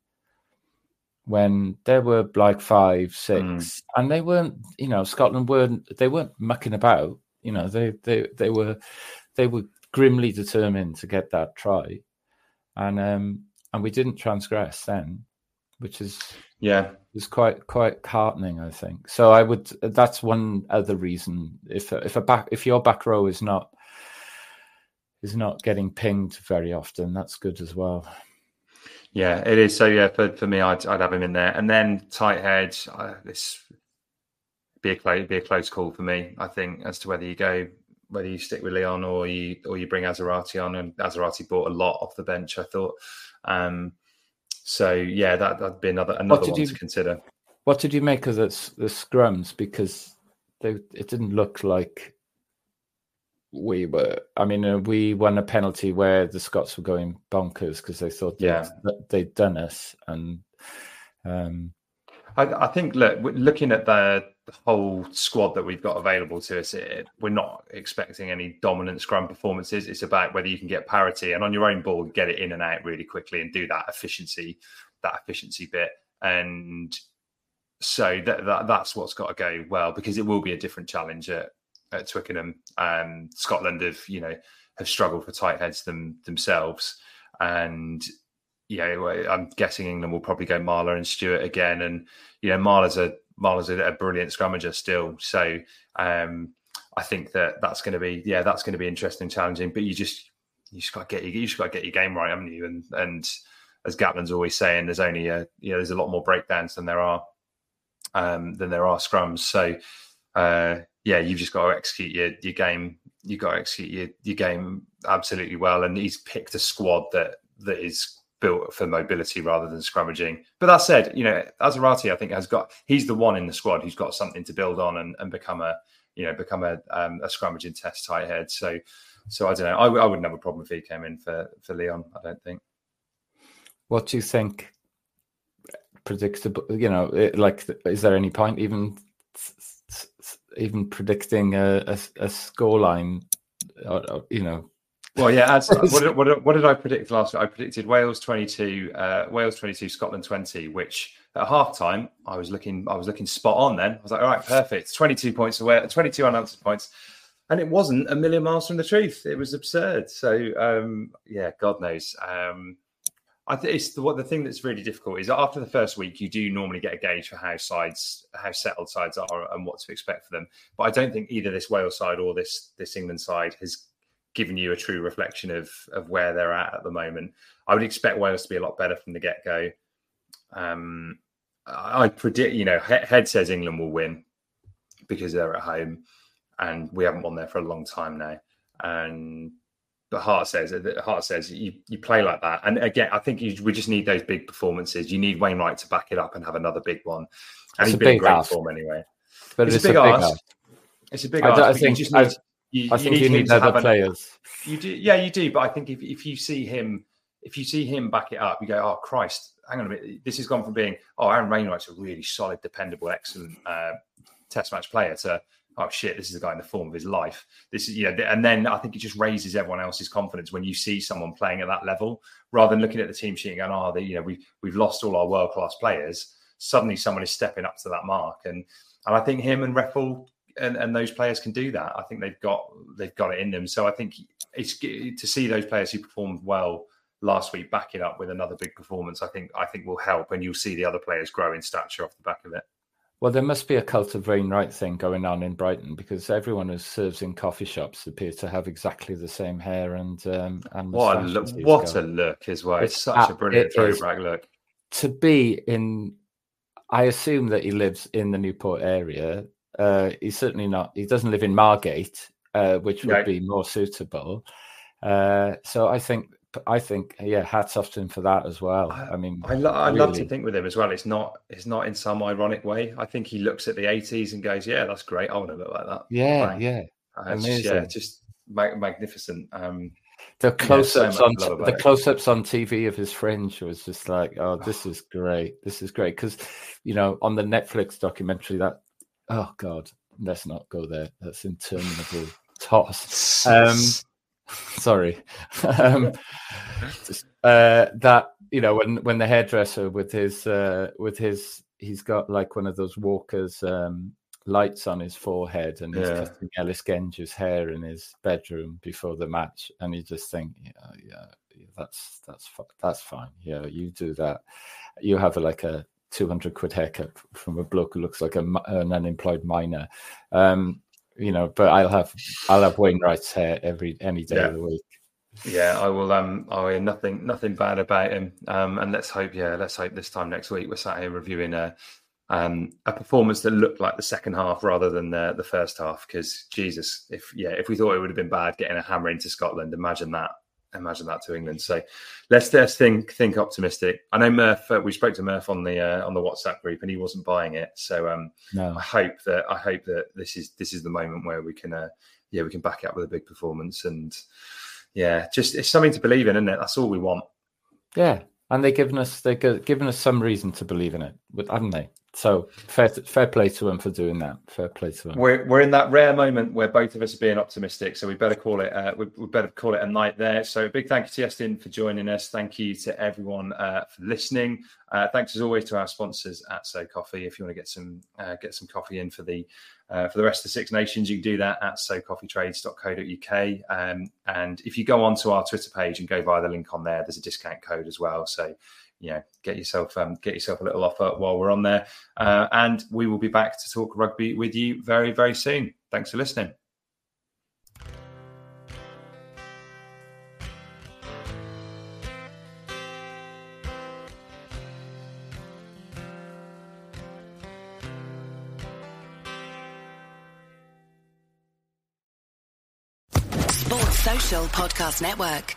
Speaker 3: when there were like five six mm. and they weren't you know scotland weren't they weren't mucking about you know they they they were they were grimly determined to get that try, and um, and we didn't transgress then, which is
Speaker 2: yeah
Speaker 3: is quite quite heartening, I think. So I would that's one other reason if if a back if your back row is not is not getting pinged very often, that's good as well.
Speaker 2: Yeah, it is. So yeah, for, for me, I'd, I'd have him in there, and then tight head. Uh, this be a close be a close call for me. I think as to whether you go whether you stick with Leon or you or you bring Assiratti on, and Assiratti bought a lot off the bench. I thought. Um, so yeah, that that'd be another another one you, to consider.
Speaker 3: What did you make of the the scrums? Because they, it didn't look like we were. I mean, uh, we won a penalty where the Scots were going bonkers because they thought yeah. that they'd done us, and um,
Speaker 2: I, I think look, looking at the whole squad that we've got available to us, it, we're not expecting any dominant scrum performances. It's about whether you can get parity and on your own ball, get it in and out really quickly and do that efficiency, that efficiency bit. And so that, that that's what's got to go well because it will be a different challenge at, at Twickenham. Um, Scotland have you know have struggled for tight heads them themselves, and yeah, I'm guessing England will probably go Marler and Stuart again, and you know Marler's a Marler's a, a brilliant scrummager still. So um, I think that that's going to be yeah that's going to be interesting, challenging. But you just you just got to get you just got to get your game right, haven't you? And and as Gatland's always saying, there's only a you know there's a lot more breakdowns than there are um, than there are scrums. So uh, yeah, you've just got to execute your your game. You've got to execute your, your game absolutely well. And he's picked a squad that that is built for mobility rather than scrummaging. But that said, you know, Assiratti, I think has got he's the one in the squad who's got something to build on and, and become a you know become a um, a scrummaging test tight head. So so I don't know. I, I wouldn't have a problem if he came in for for Leon. I don't think.
Speaker 3: What do you think? Predictable, you know, like is there any point even even predicting a, a, a scoreline? you know,
Speaker 2: well, yeah. As, [LAUGHS] what, did, what, did, what, did, I predict last week? I predicted Wales twenty-two, uh, Wales twenty-two, Scotland twenty. Which at half time I was looking, I was looking spot on. Then I was like, all right, perfect. Twenty-two points away, twenty-two unanswered points, and it wasn't a million miles from the truth. It was absurd. So um, yeah, God knows. Um, I think it's the, what the thing that's really difficult is after the first week, you do normally get a gauge for how sides, how settled sides are, and what to expect for them. But I don't think either this Wales side or this this England side has given you a true reflection of of where they're at at the moment. I would expect Wales to be a lot better from the get go. Um, I predict, you know, head says England will win because they're at home, and we haven't won there for a long time now. And the heart says the heart says you, you play like that. And again, I think you, we just need those big performances. You need Wainwright to back it up and have another big one. And it's he's been great ask. form anyway.
Speaker 3: But it's, it's a big, big ask. ask.
Speaker 2: It's a big I, ask. I think,
Speaker 3: need, you, I think you need, other players.
Speaker 2: you do, yeah, you do. But I think if, if you see him, if you see him back it up, you go, "Oh Christ, hang on a minute. This has gone from being, oh, Aaron Wainwright's a really solid, dependable, excellent uh, Test match player to." Oh shit! This is a guy in the form of his life. This is you know, and then I think it just raises everyone else's confidence when you see someone playing at that level, rather than looking at the team sheet and going, "Oh, they, you know, we've we've lost all our world class players." Suddenly, someone is stepping up to that mark, and and I think him and Reffell and, and those players can do that. I think they've got they've got it in them. So I think it's to see those players who performed well last week back it up with another big performance. I think I think will help, and you'll see the other players grow in stature off the back of it.
Speaker 3: Well, there must be a cult of Wainwright thing going on in Brighton because everyone who serves in coffee shops appears to have exactly the same hair and um, and
Speaker 2: what a look! What a look as well! It's, it's such a brilliant throwback look.
Speaker 3: To be in, I assume that he lives in the Newport area. Uh, he's certainly not. He doesn't live in Margate, uh, which would be more suitable. Uh, so I think I think yeah, hats off to him for that as well. I, I mean,
Speaker 2: I, lo- I really... love to think with him as well. It's not it's not in some ironic way. I think he looks at the eighties and goes, "Yeah, that's great. I want to look like that."
Speaker 3: Yeah, Bang. yeah,
Speaker 2: uh, just, yeah, just ma- magnificent. Um,
Speaker 3: the close-ups yeah, so on the close-ups on TV of his fringe was just like, oh, this [SIGHS] is great. This is great because, you know, on the Netflix documentary that, oh god, let's not go there. That's interminable toss. Um, [LAUGHS] sorry [LAUGHS] um, just, uh, that you know when when the hairdresser with his uh, with his he's got like one of those walkers um, lights on his forehead and he's yeah. cutting Ellis Genge's hair in his bedroom before the match and you just think yeah yeah that's that's that's fine yeah you do that you have a, like a 200 quid haircut from a bloke who looks like a, an unemployed miner um, you know, but I'll have I'll have Wainwright's hair every any day yeah. of the week.
Speaker 2: Yeah, I will. Um, I hear nothing nothing bad about him. Um, and let's hope, yeah, let's hope this time next week we're sat here reviewing a um a performance that looked like the second half rather than the the first half. Because Jesus, if yeah, if we thought it would have been bad getting a hammer into Scotland, imagine that imagine that to England. So let's just think think optimistic. I know Murph. Uh, we spoke to Murph on the uh, on the WhatsApp group, and he wasn't buying it. So um, no. I hope that I hope that this is this is the moment where we can uh, yeah we can back it up with a big performance and yeah, just it's something to believe in, isn't it? That's all we want.
Speaker 3: Yeah, and they've given us they've given us some reason to believe in it, haven't they? So fair, fair play to them for doing that. Fair play to them.
Speaker 2: We're, we're in that rare moment where both of us are being optimistic, so we better call it. Uh, we, we, better call it a night there. So a big thank you to Justin for joining us. Thank you to everyone uh, for listening. Uh, thanks as always to our sponsors at So Coffee. If you want to get some uh, get some coffee in for the uh, for the rest of the Six Nations, you can do that at socoffeetrades.co.uk. Um, and if you go onto our Twitter page and go via the link on there, there's a discount code as well. So you know, get yourself um, get yourself a little offer while we're on there. Uh, and we will be back to talk rugby with you very, very soon. Thanks for listening.
Speaker 6: Sports Social Podcast Network.